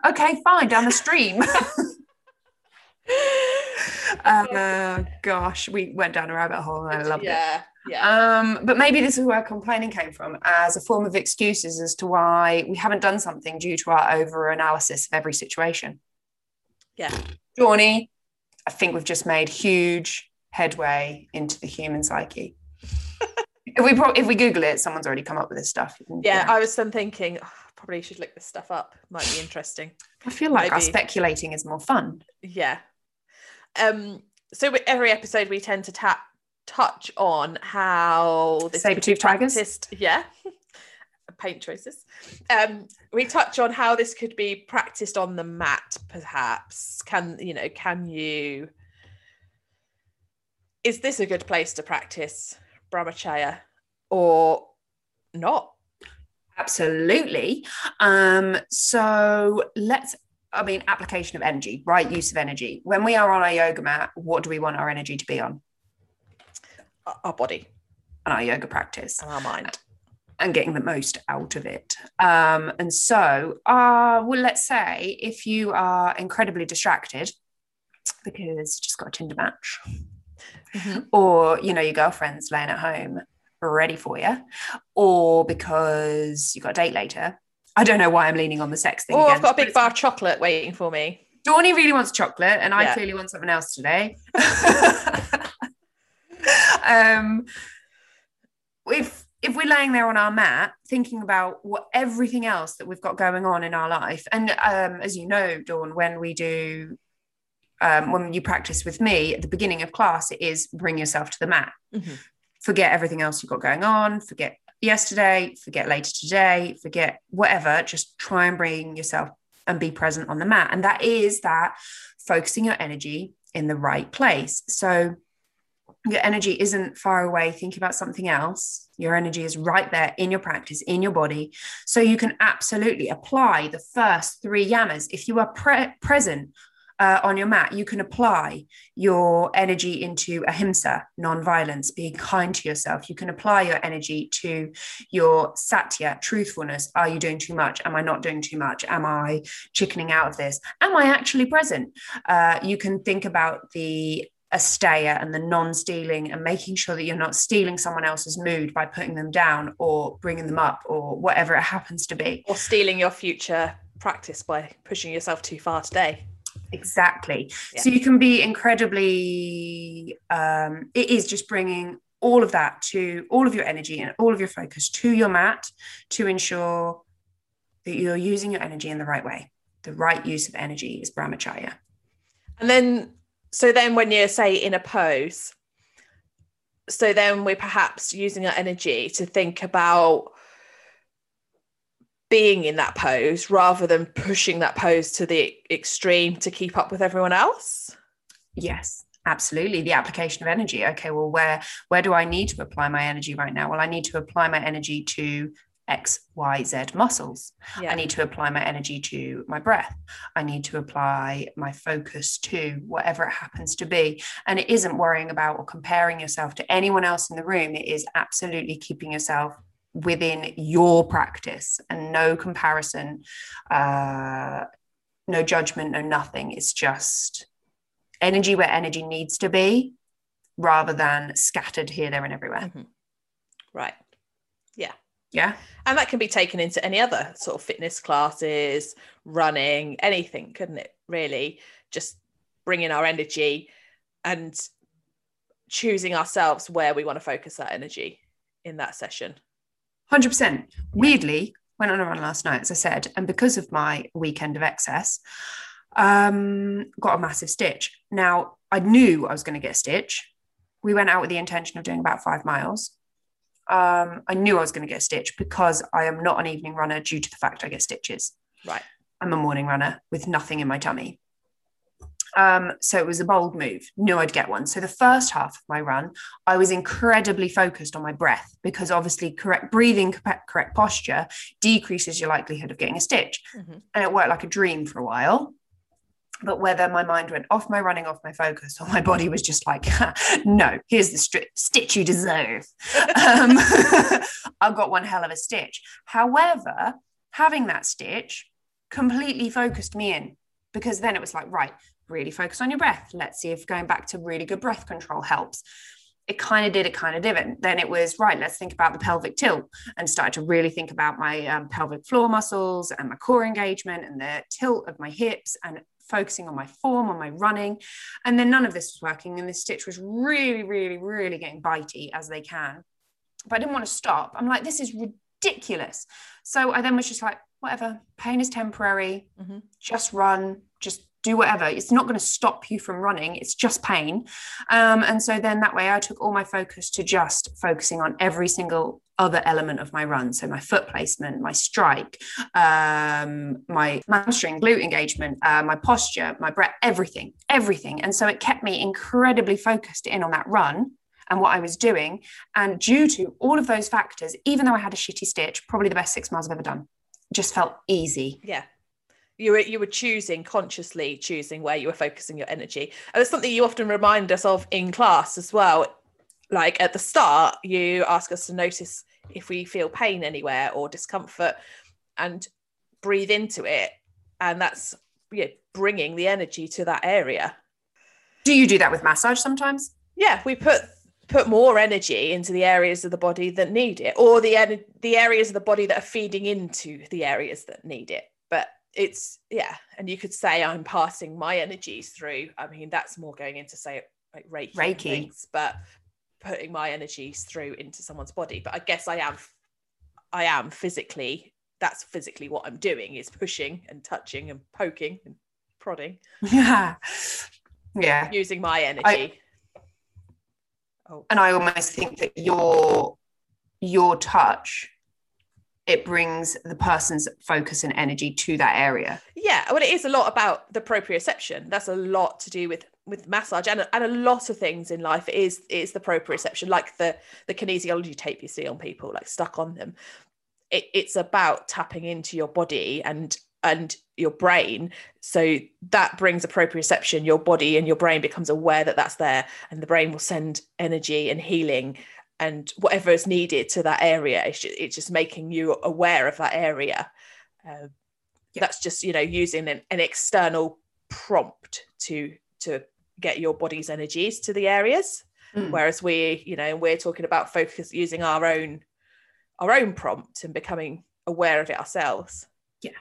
Okay, fine, down the stream. uh, gosh, we went down a rabbit hole and I loved yeah, it. Yeah. Um, but maybe this is where complaining came from as a form of excuses as to why we haven't done something due to our over analysis of every situation. Yeah. Johnny, I think we've just made huge headway into the human psyche. if we pro- if we Google it, someone's already come up with this stuff. Yeah, I was then thinking oh, probably should look this stuff up. Might be interesting. I feel like Maybe. our speculating is more fun. Yeah. Um. So every episode we tend to tap touch on how the saber-tooth tigers. Yeah. Paint choices. Um, we touch on how this could be practiced on the mat, perhaps. Can you know? Can you is this a good place to practice brahmacharya or not? Absolutely. Um, so let's, I mean, application of energy, right? Use of energy. When we are on our yoga mat, what do we want our energy to be on? Our body. And our yoga practice. And our mind. And getting the most out of it. Um, and so, uh, well, let's say if you are incredibly distracted because you just got a Tinder match, mm-hmm. or you know your girlfriend's laying at home ready for you or because you've got a date later i don't know why i'm leaning on the sex thing oh i've got a big bar of chocolate waiting for me Dawny really wants chocolate and yeah. i clearly want something else today um if if we're laying there on our mat thinking about what everything else that we've got going on in our life and um, as you know dawn when we do um, when you practice with me at the beginning of class, it is bring yourself to the mat. Mm-hmm. Forget everything else you've got going on. Forget yesterday. Forget later today. Forget whatever. Just try and bring yourself and be present on the mat. And that is that focusing your energy in the right place. So your energy isn't far away thinking about something else. Your energy is right there in your practice, in your body. So you can absolutely apply the first three yamas. If you are pre- present uh, on your mat, you can apply your energy into ahimsa, non-violence, being kind to yourself. You can apply your energy to your satya, truthfulness. Are you doing too much? Am I not doing too much? Am I chickening out of this? Am I actually present? Uh, you can think about the asteya and the non-stealing and making sure that you're not stealing someone else's mood by putting them down or bringing them up or whatever it happens to be or stealing your future practice by pushing yourself too far today Exactly. Yeah. So you can be incredibly, um, it is just bringing all of that to all of your energy and all of your focus to your mat to ensure that you're using your energy in the right way. The right use of energy is brahmacharya. And then, so then when you're, say, in a pose, so then we're perhaps using our energy to think about being in that pose rather than pushing that pose to the extreme to keep up with everyone else yes absolutely the application of energy okay well where where do i need to apply my energy right now well i need to apply my energy to X, Y, Z muscles. Yeah. I need to apply my energy to my breath. I need to apply my focus to whatever it happens to be. And it isn't worrying about or comparing yourself to anyone else in the room. It is absolutely keeping yourself within your practice and no comparison, uh, no judgment, no nothing. It's just energy where energy needs to be rather than scattered here, there, and everywhere. Mm-hmm. Right. Yeah. Yeah. And that can be taken into any other sort of fitness classes, running, anything, couldn't it? Really, just bringing our energy and choosing ourselves where we want to focus that energy in that session. 100%. Weirdly, went on a run last night, as I said, and because of my weekend of excess, um, got a massive stitch. Now, I knew I was going to get a stitch. We went out with the intention of doing about five miles um, I knew I was going to get a stitch because I am not an evening runner due to the fact I get stitches. Right. I'm a morning runner with nothing in my tummy. Um, so it was a bold move. Knew I'd get one. So the first half of my run, I was incredibly focused on my breath because obviously correct breathing, correct posture decreases your likelihood of getting a stitch. Mm-hmm. And it worked like a dream for a while but whether my mind went off my running off my focus or my body was just like no here's the stri- stitch you deserve um, i've got one hell of a stitch however having that stitch completely focused me in because then it was like right really focus on your breath let's see if going back to really good breath control helps it kind of did, it kind of didn't. Then it was right. Let's think about the pelvic tilt, and started to really think about my um, pelvic floor muscles and my core engagement and the tilt of my hips and focusing on my form, on my running. And then none of this was working. And the stitch was really, really, really getting bitey as they can. But I didn't want to stop. I'm like, this is ridiculous. So I then was just like, whatever, pain is temporary, mm-hmm. just run, just do whatever. It's not going to stop you from running. It's just pain. Um, and so then that way I took all my focus to just focusing on every single other element of my run. So my foot placement, my strike, um, my hamstring, glute engagement, uh, my posture, my breath, everything, everything. And so it kept me incredibly focused in on that run and what I was doing. And due to all of those factors, even though I had a shitty stitch, probably the best six miles I've ever done, just felt easy. Yeah you were you were choosing consciously choosing where you were focusing your energy. And it's something you often remind us of in class as well. Like at the start you ask us to notice if we feel pain anywhere or discomfort and breathe into it. And that's yeah, bringing the energy to that area. Do you do that with massage sometimes? Yeah we put put more energy into the areas of the body that need it or the the areas of the body that are feeding into the areas that need it it's yeah and you could say i'm passing my energies through. I mean that's more going into say like reiki, reiki. Things, but putting my energies through into someone's body. But i guess i am i am physically that's physically what i'm doing is pushing and touching and poking and prodding. Yeah. Yeah. Using my energy. I, oh. and i almost think that your your touch it brings the person's focus and energy to that area. Yeah, well, it is a lot about the proprioception. That's a lot to do with with massage and, and a lot of things in life is is the proprioception, like the the kinesiology tape you see on people, like stuck on them. It, it's about tapping into your body and and your brain so that brings a proprioception your body and your brain becomes aware that that's there and the brain will send energy and healing and whatever is needed to that area it's just, it's just making you aware of that area. Uh, yeah. that's just you know using an, an external prompt to to get your body's energies to the areas. Mm. whereas we you know we're talking about focus using our own our own prompt and becoming aware of it ourselves. Yeah.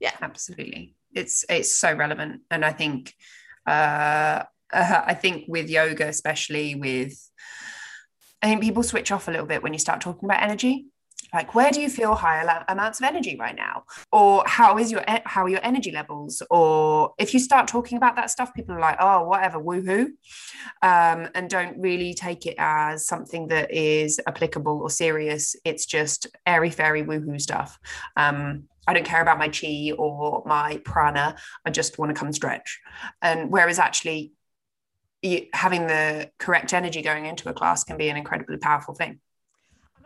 Yeah. Absolutely. It's it's so relevant. And i think uh, uh i think with yoga especially with I think people switch off a little bit when you start talking about energy. Like, where do you feel higher amounts of energy right now? Or how is your how are your energy levels? Or if you start talking about that stuff, people are like, oh, whatever, woohoo, um, and don't really take it as something that is applicable or serious. It's just airy fairy woohoo stuff. Um, I don't care about my chi or my prana. I just want to come stretch. And whereas actually having the correct energy going into a class can be an incredibly powerful thing.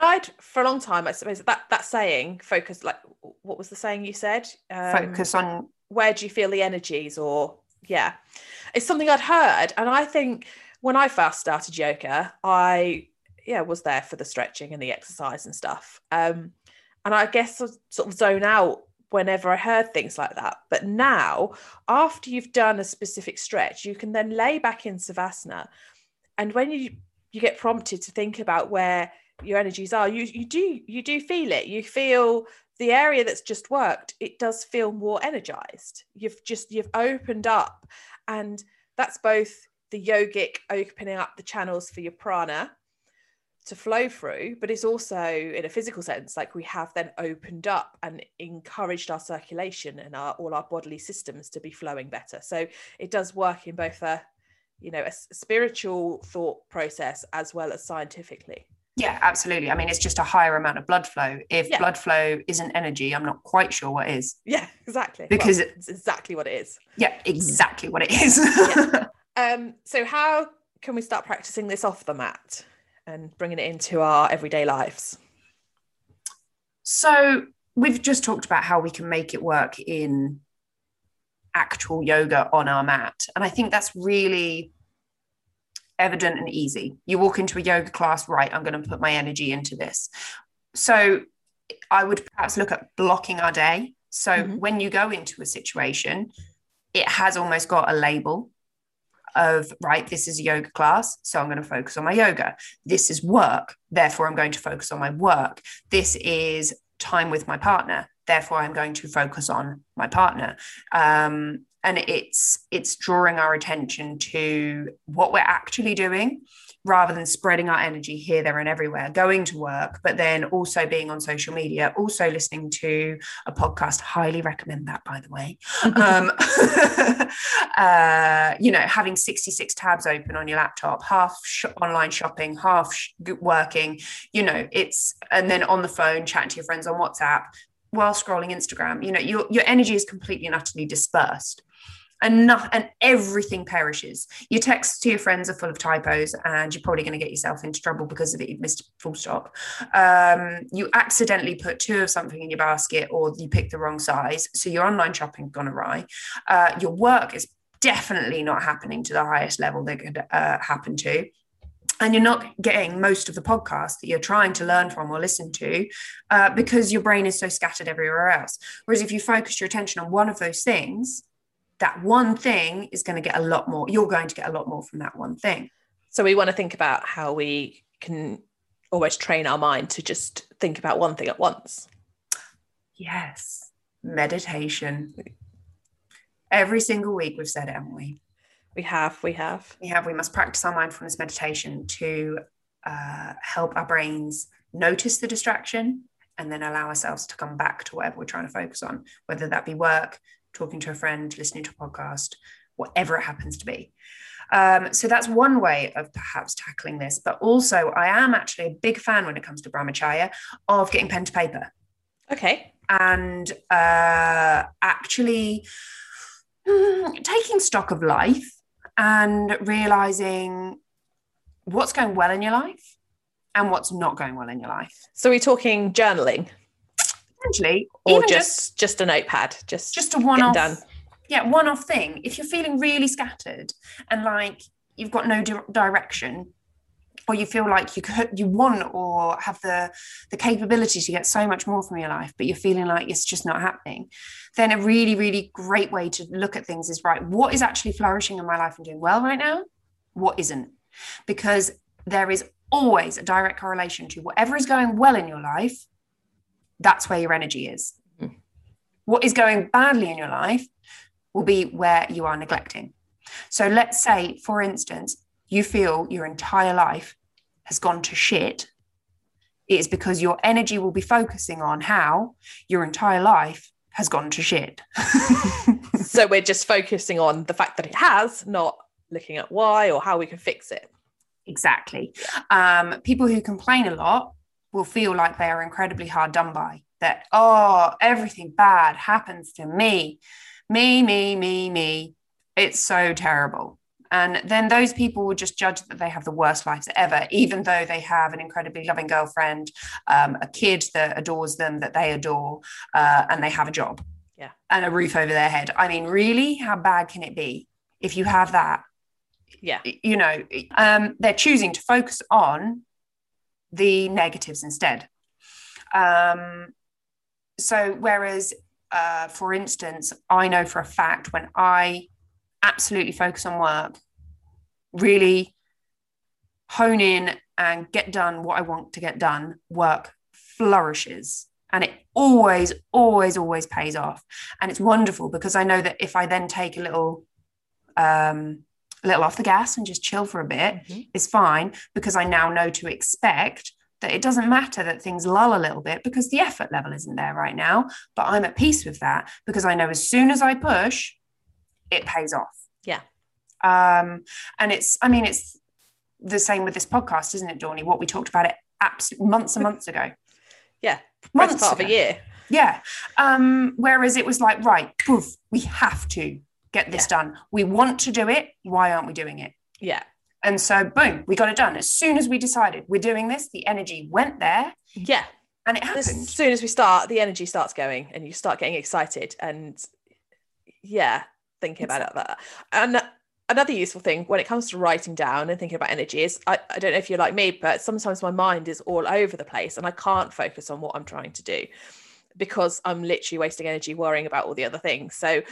I'd for a long time, I suppose that that saying, focus like what was the saying you said? Um, focus on where do you feel the energies, or yeah, it's something I'd heard, and I think when I first started yoga, I yeah was there for the stretching and the exercise and stuff. Um, and I guess I sort of zone out whenever I heard things like that. But now, after you've done a specific stretch, you can then lay back in savasana, and when you you get prompted to think about where your energies are, you you do you do feel it. You feel the area that's just worked. It does feel more energized. You've just you've opened up, and that's both the yogic opening up the channels for your prana to flow through, but it's also in a physical sense, like we have then opened up and encouraged our circulation and our all our bodily systems to be flowing better. So it does work in both a, you know, a spiritual thought process as well as scientifically. Yeah, absolutely. I mean, it's just a higher amount of blood flow. If yeah. blood flow isn't energy, I'm not quite sure what is. Yeah, exactly. Because well, it's exactly what it is. Yeah, exactly what it is. yeah. Um, so how can we start practicing this off the mat? And bringing it into our everyday lives? So, we've just talked about how we can make it work in actual yoga on our mat. And I think that's really evident and easy. You walk into a yoga class, right, I'm going to put my energy into this. So, I would perhaps look at blocking our day. So, mm-hmm. when you go into a situation, it has almost got a label of right this is a yoga class so i'm going to focus on my yoga. This is work therefore i'm going to focus on my work. This is time with my partner therefore i'm going to focus on my partner. Um, and it's it's drawing our attention to what we're actually doing rather than spreading our energy here, there, and everywhere, going to work, but then also being on social media, also listening to a podcast. Highly recommend that, by the way. um, uh, you know, having 66 tabs open on your laptop, half sh- online shopping, half sh- working, you know, it's, and then on the phone, chatting to your friends on WhatsApp while scrolling Instagram. You know, your, your energy is completely and utterly dispersed and not, and everything perishes. Your texts to your friends are full of typos, and you're probably going to get yourself into trouble because of it. You've missed full stop. Um, you accidentally put two of something in your basket, or you picked the wrong size, so your online shopping gone awry. Uh, your work is definitely not happening to the highest level that could uh, happen to and you're not getting most of the podcast that you're trying to learn from or listen to uh, because your brain is so scattered everywhere else. Whereas if you focus your attention on one of those things, that one thing is going to get a lot more you're going to get a lot more from that one thing. So we want to think about how we can always train our mind to just think about one thing at once. Yes meditation. Every single week we've said it haven't we? We have we have. We have we must practice our mindfulness meditation to uh, help our brains notice the distraction and then allow ourselves to come back to whatever we're trying to focus on whether that be work talking to a friend, listening to a podcast, whatever it happens to be. Um, so that's one way of perhaps tackling this. But also, I am actually a big fan when it comes to Brahmacharya of getting pen to paper. Okay. And uh, actually mm, taking stock of life and realizing what's going well in your life and what's not going well in your life. So we're talking journaling potentially or just, just, just a notepad just just a one-off done. Yeah one-off thing. If you're feeling really scattered and like you've got no di- direction or you feel like you could you want or have the the capability to get so much more from your life but you're feeling like it's just not happening then a really really great way to look at things is right what is actually flourishing in my life and doing well right now? What isn't? Because there is always a direct correlation to whatever is going well in your life that's where your energy is. Mm. What is going badly in your life will be where you are neglecting. So let's say, for instance, you feel your entire life has gone to shit. It is because your energy will be focusing on how your entire life has gone to shit. so we're just focusing on the fact that it has, not looking at why or how we can fix it. Exactly. Um, people who complain a lot will feel like they are incredibly hard done by that, oh, everything bad happens to me, me, me, me, me. It's so terrible. And then those people will just judge that they have the worst lives ever, even though they have an incredibly loving girlfriend, um, a kid that adores them, that they adore, uh, and they have a job. Yeah. And a roof over their head. I mean, really, how bad can it be if you have that? Yeah. You know, um, they're choosing to focus on the negatives instead. Um, so, whereas, uh, for instance, I know for a fact when I absolutely focus on work, really hone in and get done what I want to get done, work flourishes. And it always, always, always pays off. And it's wonderful because I know that if I then take a little, um, a little off the gas and just chill for a bit, Mhm. is fine because I now know to expect that it doesn't matter that things lull a little bit because the effort level isn't there right now. But I'm at peace with that because I know as soon as I push, it pays off. Yeah. Um, and it's, I mean, it's the same with this podcast, isn't it, Dawny? What we talked about it abs- months and months ago. Yeah. Months part of a year. Yeah. Um, whereas it was like, right, poof, we have to get this done. We want to do it. Why aren't we doing it? Yeah. And so, boom, we got it done. As soon as we decided we're doing this, the energy went there Yeah. and it happens. As soon as we start, the energy starts going and you start getting excited and yeah, thinking about it that. And another useful thing when it comes to writing down and thinking about energy is I, I don't know if you're like me, but sometimes my mind is all over the place and I can't focus on what I'm trying to do because I'm literally wasting energy worrying about all the other things. So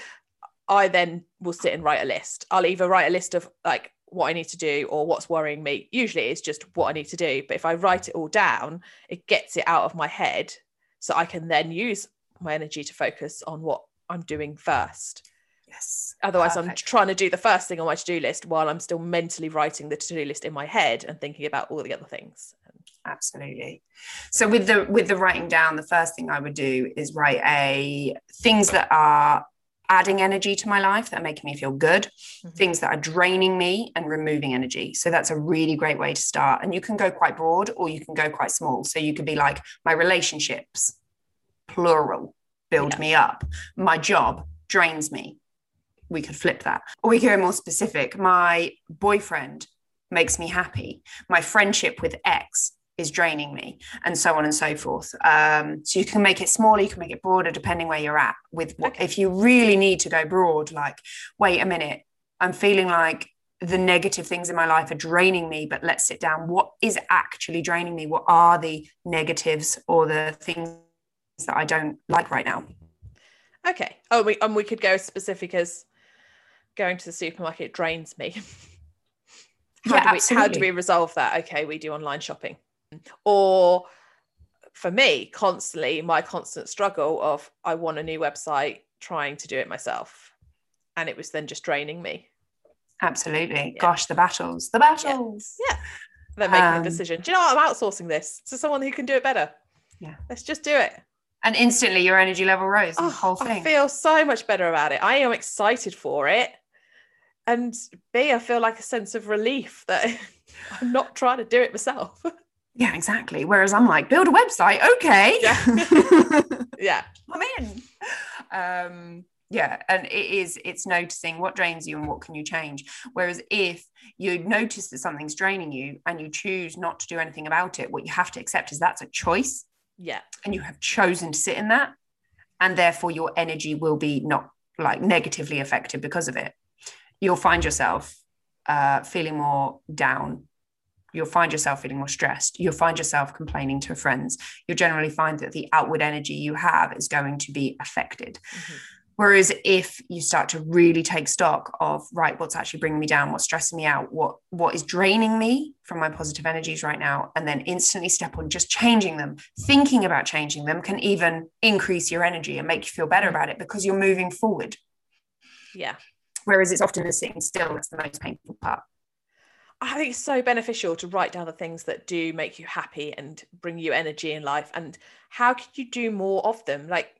I then will sit and write a list. I'll either write a list of like what I need to do or what's worrying me. Usually it's just what I need to do. But if I write it all down, it gets it out of my head so I can then use my energy to focus on what I'm doing first. Yes. Otherwise, I'm trying to do the first thing on my to do list while I'm still mentally writing the to do list in my head and thinking about all the other things. absolutely so with the with the writing down the first thing i would do is write a things that are adding energy to my life that are making me feel good Mhm. things that are draining me and removing energy. So that's a really great way to start. And you can go quite broad or you can go quite small. So you could be like my relationships plural build Yeah. me up. My job drains me. We could flip that. Or we could go more specific. My boyfriend makes me happy. My friendship with x is draining me and so on and so forth um, so you can make it smaller you can make it broader depending where you're at with what Okay. if you really need to go broad like wait a minute i'm feeling like the negative things in my life are draining me but let's sit down what is actually draining me what are the negatives or the things that i don't like right now Okay. Oh, we and we could go as specific as going to the supermarket drains me. how Yeah, do we how do we resolve that? Okay, we do online shopping. Or for me, constantly my constant struggle of I want a new website, trying to do it myself. And it was then just draining me. absolutely Yeah. gosh the battles the battles Yeah. Then making Um, a decision. Do you know what? I'm outsourcing this to someone who can do it better. Yeah. Let's just do it. and instantly your energy level rose the Oh, whole I feel so much better about it. I am excited for it. And B, I feel like a sense of relief that I'm not trying to do it myself. Yeah, exactly. Whereas I'm like, build a website, okay. Yeah. yeah. I'm in. Um, yeah, and it is, it's noticing what drains you and what can you change. Whereas if you notice that something's draining you and you choose not to do anything about it, what you have to accept is that's a choice Yeah. and you have chosen to sit in that. And therefore your energy will be not like negatively affected because of it. You'll find yourself uh, feeling more down. You'll find yourself feeling more stressed. You'll find yourself complaining to friends. You'll generally find that the outward energy you have is going to be affected. Mhm. Whereas if you start to really take stock of right, what's actually bringing me down, what's stressing me out, what what is draining me from my positive energies right now, and then instantly step on just changing them, thinking about changing them can even increase your energy and make you feel better about it because you're moving forward. Yeah. Whereas it's often the sitting still that's the most painful part. I think it's so beneficial to write down the things that do make you happy and bring you energy in life. And how could you do more of them? Like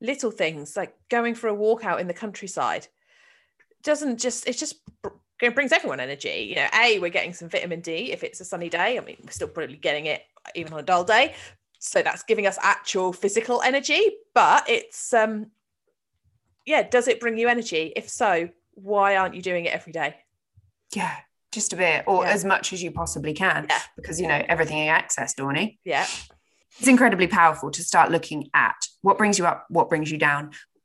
little things, like going for a walk out in the countryside. Doesn't just it just it brings everyone energy. You know, a we're getting some vitamin D if it's a sunny day. I mean, we're still probably getting it even on a dull day. so that's giving us actual physical energy but it's um yeah does it bring you energy if so why aren't you doing it every day Yeah, just a bit, or Yeah. as much as you possibly can, Yeah. because you know everything you access, Dawny. yeah It's incredibly powerful to start looking at what brings you up, what brings you down.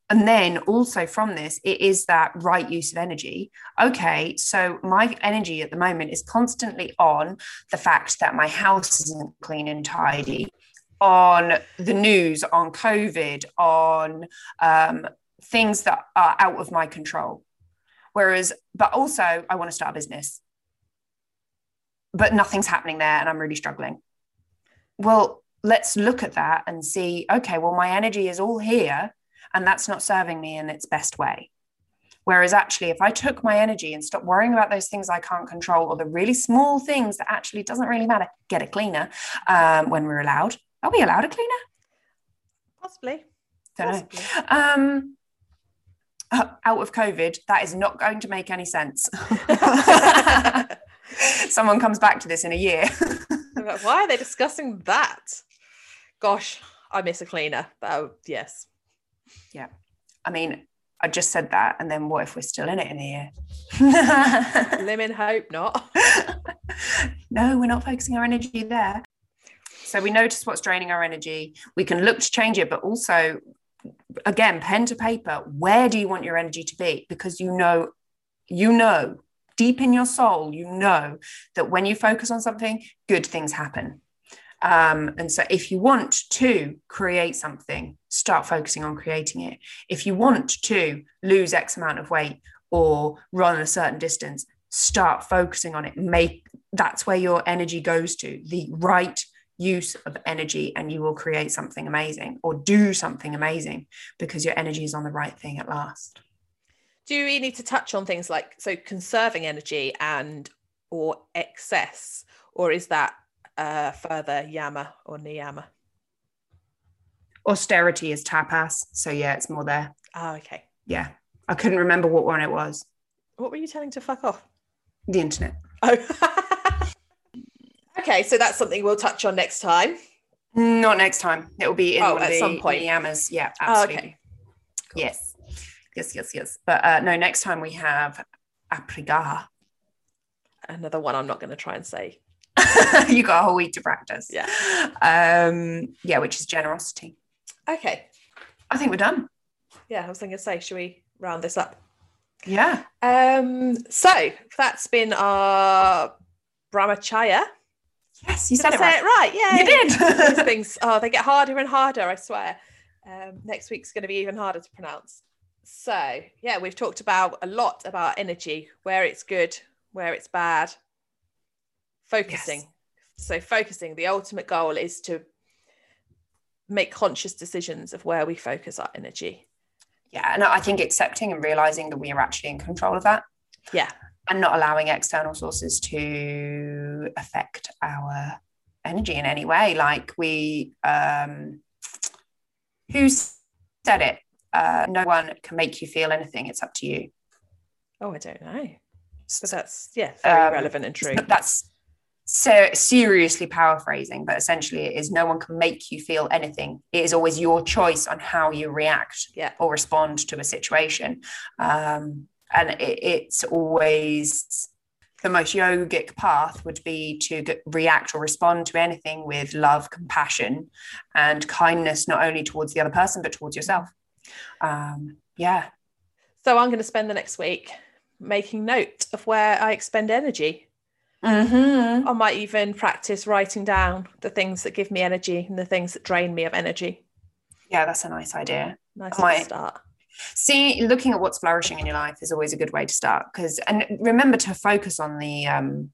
And then also from this, it is that right use of energy. Okay, so my energy at the moment is constantly on the fact that my house isn't clean and tidy, on the news, on COVID, on um, things that are out of my control. Whereas, but also, I want to start a business, but nothing's happening there and I'm really struggling. Well, let's look at that and see okay, well, my energy is all here and that's not serving me in its best way. Whereas, actually, if I took my energy and stopped worrying about those things I can't control or the really small things that actually doesn't really matter, get a cleaner um, when we're allowed. Are we allowed a cleaner? possibly Don't know. Um, uh, out of COVID, that is not going to make any sense. Someone comes back to this in a year. Like, why are they discussing that gosh i miss a cleaner oh yes Yeah. I mean, I just said that, and then what if we're still in it in a year? lemon hope not no, we're not focusing our energy there. So we notice what's draining our energy. We can look to change it, but also, again, pen to paper. Where do you want your energy to be? Because you know, you know, deep in your soul, you know that when you focus on something, good things happen. Um, and so, if you want to create something, start focusing on creating it. If you want to lose X amount of weight or run a certain distance, start focusing on it. Make that's where your energy goes to the right use of energy, and you will create something amazing or do something amazing because your energy is on the right thing at last. Do we need to touch on things like so conserving energy and or excess or is that uh further yama or niyama Austerity is tapas. So, yeah, it's more there. oh okay Yeah. I couldn't remember what one it was. what were you telling to fuck off The internet. oh okay so that's something we'll touch on next time Not next time. It will be in Oh, one of at the some point. Yamas. Yeah, oh, absolutely. okay Yes. Yes, yes, yes. But uh, no, next time we have aprigar. another one i'm not going to try and say you got a whole week to practice. Yeah. Um, yeah, which is generosity. okay I think we're done. yeah i was going to say should we round this up Yeah. um so that's been our brahmacharya Yes, you Did said I it right. it right yeah You did. these things oh they get harder and harder i swear um, next week's going to be even harder to pronounce so yeah we've talked about a lot about energy where it's good where it's bad focusing Yes. so focusing the ultimate goal is to make conscious decisions of where we focus our energy yeah, and I think accepting and realizing that we are actually in control of that yeah and not allowing external sources to affect our energy in any way. Like we, um, who said it? Uh, no one can make you feel anything. It's up to you. oh i don't know but that's yeah very Um, relevant and true that's ser- seriously paraphrasing, but essentially it is no one can make you feel anything. It is always your choice on how you react Yeah. or respond to a situation. Um, and it, it's always the most yogic path would be to g- react or respond to anything with love, compassion, and kindness, not only towards the other person, but towards yourself. Um, yeah. so i'm going to spend the next week making note of where i expend energy Mm-hmm. I might even practice writing down the things that give me energy and the things that drain me of energy. Yeah, that's a nice idea. Nice might- start. see looking at what's flourishing in your life is always a good way to start because and remember to focus on the um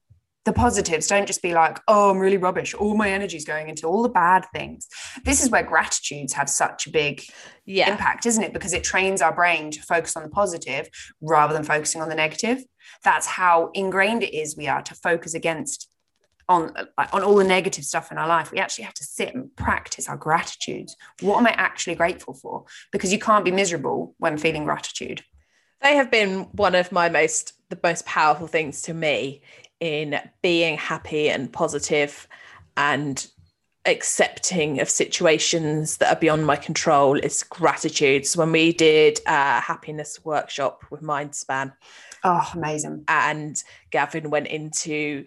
the positives. Don't just be like oh i'm really rubbish. All my energy is going into all the bad things. This is where gratitudes have such a big Yeah. impact isn't it? Because it trains our brain to focus on the positive rather than focusing on the negative. That's how ingrained it is we are to focus against on on all the negative stuff in our life. We actually have to sit and practice our gratitudes. What am i actually grateful for? Because you can't be miserable when feeling gratitude. They have been one of my most the most powerful things to me in being happy and positive and accepting of situations that are beyond my control is gratitude. So when we did a happiness workshop with Mindspan, Oh, amazing. and Gavin went into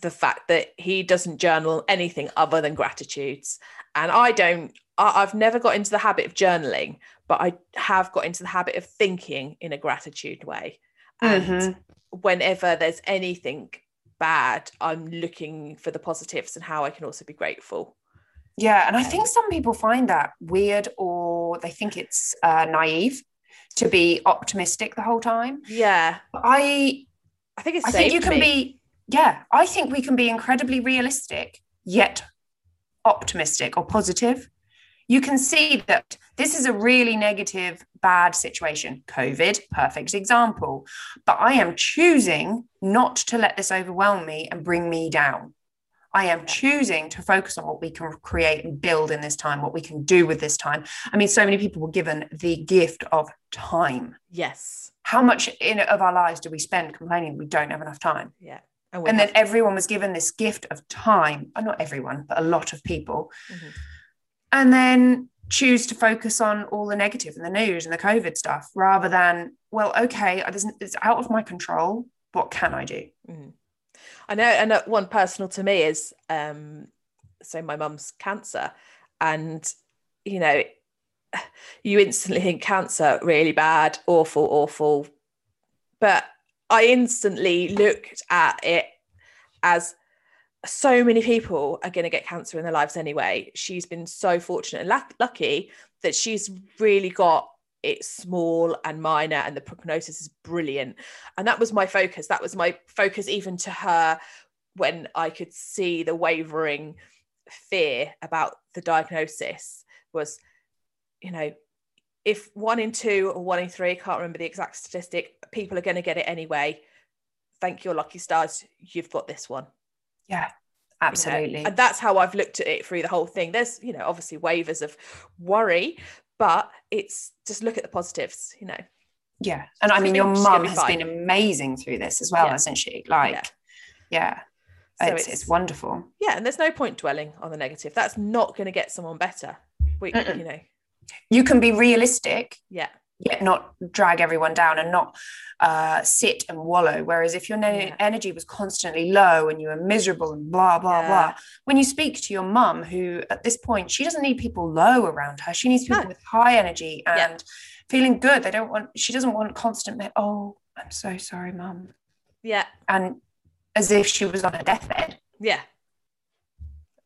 the fact that he doesn't journal anything other than gratitudes. And I don't, I, I've never got into the habit of journaling, but I have got into the habit of thinking in a gratitude way. And Mhm. Whenever there's anything bad, I'm looking for the positives and how I can also be grateful. Yeah, and I think some people find that weird or they think it's uh, naive to be optimistic the whole time. Yeah. But I I think it's I think you can me. be yeah, I think we can be incredibly realistic yet optimistic or positive. You can see that this is a really negative, bad situation. COVID, perfect example. But I am choosing not to let this overwhelm me and bring me down. I am choosing to focus on what we can create and build in this time, what we can do with this time. I mean, so many people were given the gift of time. Yes. How much in of our lives do we spend complaining we don't have enough time? Yeah. And, and then everyone was given this gift of time uh, not everyone but a lot of people Mhm. And then choose to focus on all the negative and the news and the covid stuff rather than well okay it's out of my control. What can i do? Mhm. I know, and uh, one personal to me is um, so my mum's cancer, and you know, you instantly think cancer really bad, awful, awful, but I instantly looked at it as so many people are going to get cancer in their lives anyway. She's been so fortunate and luck- lucky that she's really got it small and minor, and the prognosis is brilliant. And that was my focus. That was my focus, even to her, when I could see the wavering fear about the diagnosis was, you know, if one in two or one in three, I can't remember the exact statistic, people are going to get it anyway. Thank your lucky stars, you've got this one. Yeah you know. absolutely And that's how I've looked at it through the whole thing. There's, you know, obviously waivers of worry, but it's just look at the positives, you know. yeah and i mean your mum be has fine. been amazing through this as well Yeah. hasn't she like Yeah. yeah, So it's, it's wonderful yeah, and there's no point dwelling on the negative. That's not going to get someone better. We, you know, you can be realistic yeah, yet not drag everyone down and not uh, sit and wallow. Whereas if your ne- Yeah. energy was constantly low and you were miserable and blah, blah, Yeah. blah, when you speak to your mum, who at this point, she doesn't need people low around her, she needs people No. with high energy and Yeah. feeling good. They don't want, she doesn't want constant, oh, I'm so sorry, mum. yeah, And as if she was on her deathbed. yeah,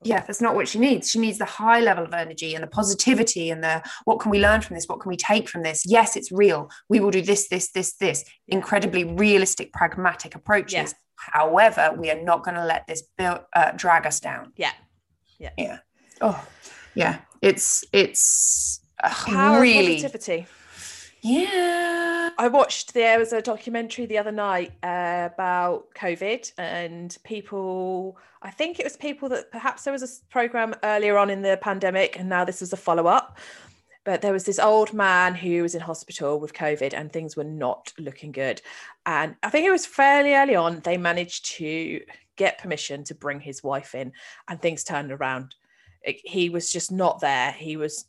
yeah that's not what she needs. She needs the high level of energy and the positivity and the what can we learn from this? What can we take from this? Yes it's real. We will do this this this this. Incredibly realistic pragmatic approaches. Yeah. however we are not going to let this build, uh, drag us down. Yeah. Yeah. yeah. Oh yeah. It's it's uh, Power really positivity. Yeah I watched there was a documentary the other night uh, about COVID and people. I think it was people that perhaps there was a program earlier on in the pandemic, and now this was a follow up. But there was this old man who was in hospital with COVID, and things were not looking good. And I think it was fairly early on they managed to get permission to bring his wife in, and things turned around. It- he was just not there. He was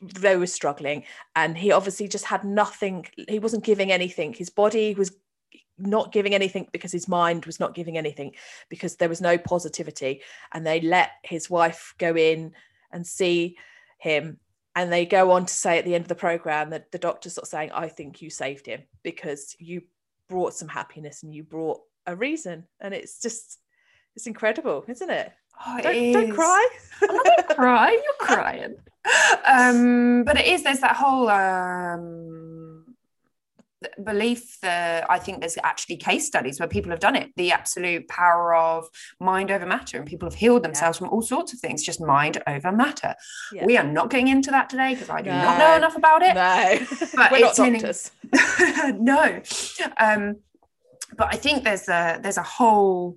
they were struggling. And he obviously just had nothing he wasn't giving anything. His body was not giving anything because his mind was not giving anything because there was no positivity. And they let his wife go in and see him. And they go on to say at the end of the program that the doctor's sort of saying i think you saved him because you brought some happiness and you brought a reason. And it's just it's incredible isn't it? Oh, don't, don't cry. I'm not cry. You're crying. Um, but it is. There's that whole um, belief that I think there's actually case studies where people have done it. The absolute power of mind over matter, and people have healed themselves from all sorts of things. Just mind over matter. Yeah. We are not getting into that today because I do not know enough about it. no But we're not it's in- doctors no um but i think there's a there's a whole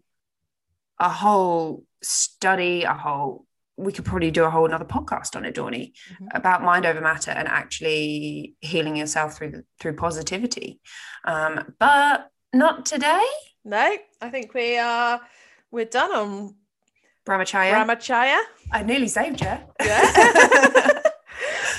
a whole study a whole we could probably do a whole another podcast on it Dawny, Mhm. about mind over matter and actually healing yourself through the, through positivity um but not today No, I think we are we're done on Brahmacharya. Brahmacharya. I nearly saved you. Yeah.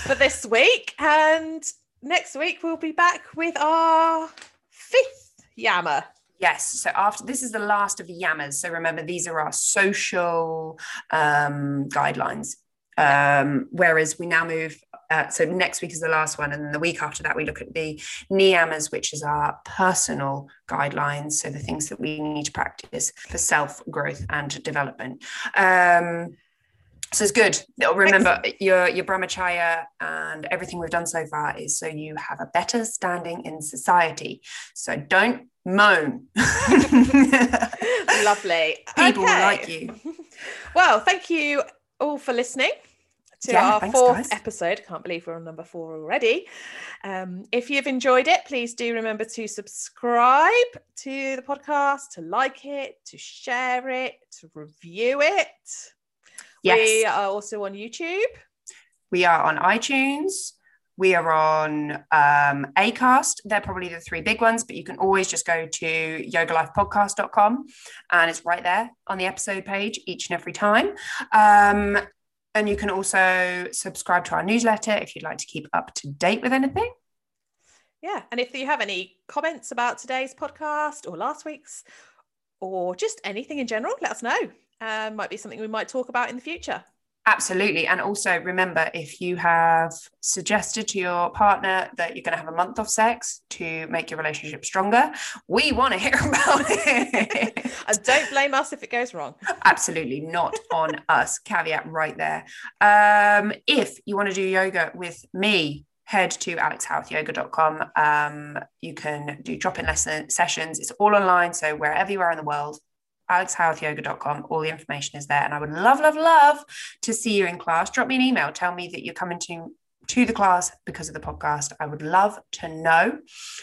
for this week. And next week we'll be back with our fifth Yama. Yes. So after this is the last of the yamas. So remember, these are our social um, guidelines. Um, whereas we now move. Uh, so next week is the last one, and then the week after that we look at the niyamas, which is our personal guidelines. So the things that we need to practice for self growth and development. Um, so it's good. Remember your your brahmacharya and everything we've done so far is so you have a better standing in society. So don't moan. Lovely. People okay. like you. Well, thank you all for listening to yeah, our thanks, fourth guys. episode. Can't believe we're on number four already. Um, if you've enjoyed it, please do remember to subscribe to the podcast, to like it, to share it, to review it. Yes. We are also on YouTube. We are on iTunes. We are on um, Acast. They're probably the three big ones, but you can always just go to yogalifepodcast.com and it's right there on the episode page each and every time. Um, and you can also subscribe to our newsletter if you'd like to keep up to date with anything. Yeah. And if you have any comments about today's podcast or last week's or just anything in general, let us know. Um, might be something we might talk about in the future. Absolutely. And also remember if you have suggested to your partner that you're going to have a month of sex to make your relationship stronger, we want to hear about it. and don't blame us if it goes wrong. Absolutely not on us. Caveat right there. Um, if you want to do yoga with me, head to alexhowarthyoga.com. Um, you can do drop in lesson sessions. It's all online. So wherever you are in the world, alexhowarthyoga.com. All the information is there. And I would love, love, love to see you in class. Drop me an email. Tell me that you're coming to to the class because of the podcast. I would love to know.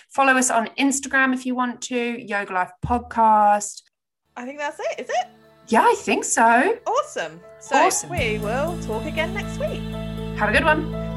Follow us on Instagram if you want to, Yoga Life Podcast. I think that's it, is it? Yeah, I think so. Awesome. So awesome. we will talk again next week. Have a good one.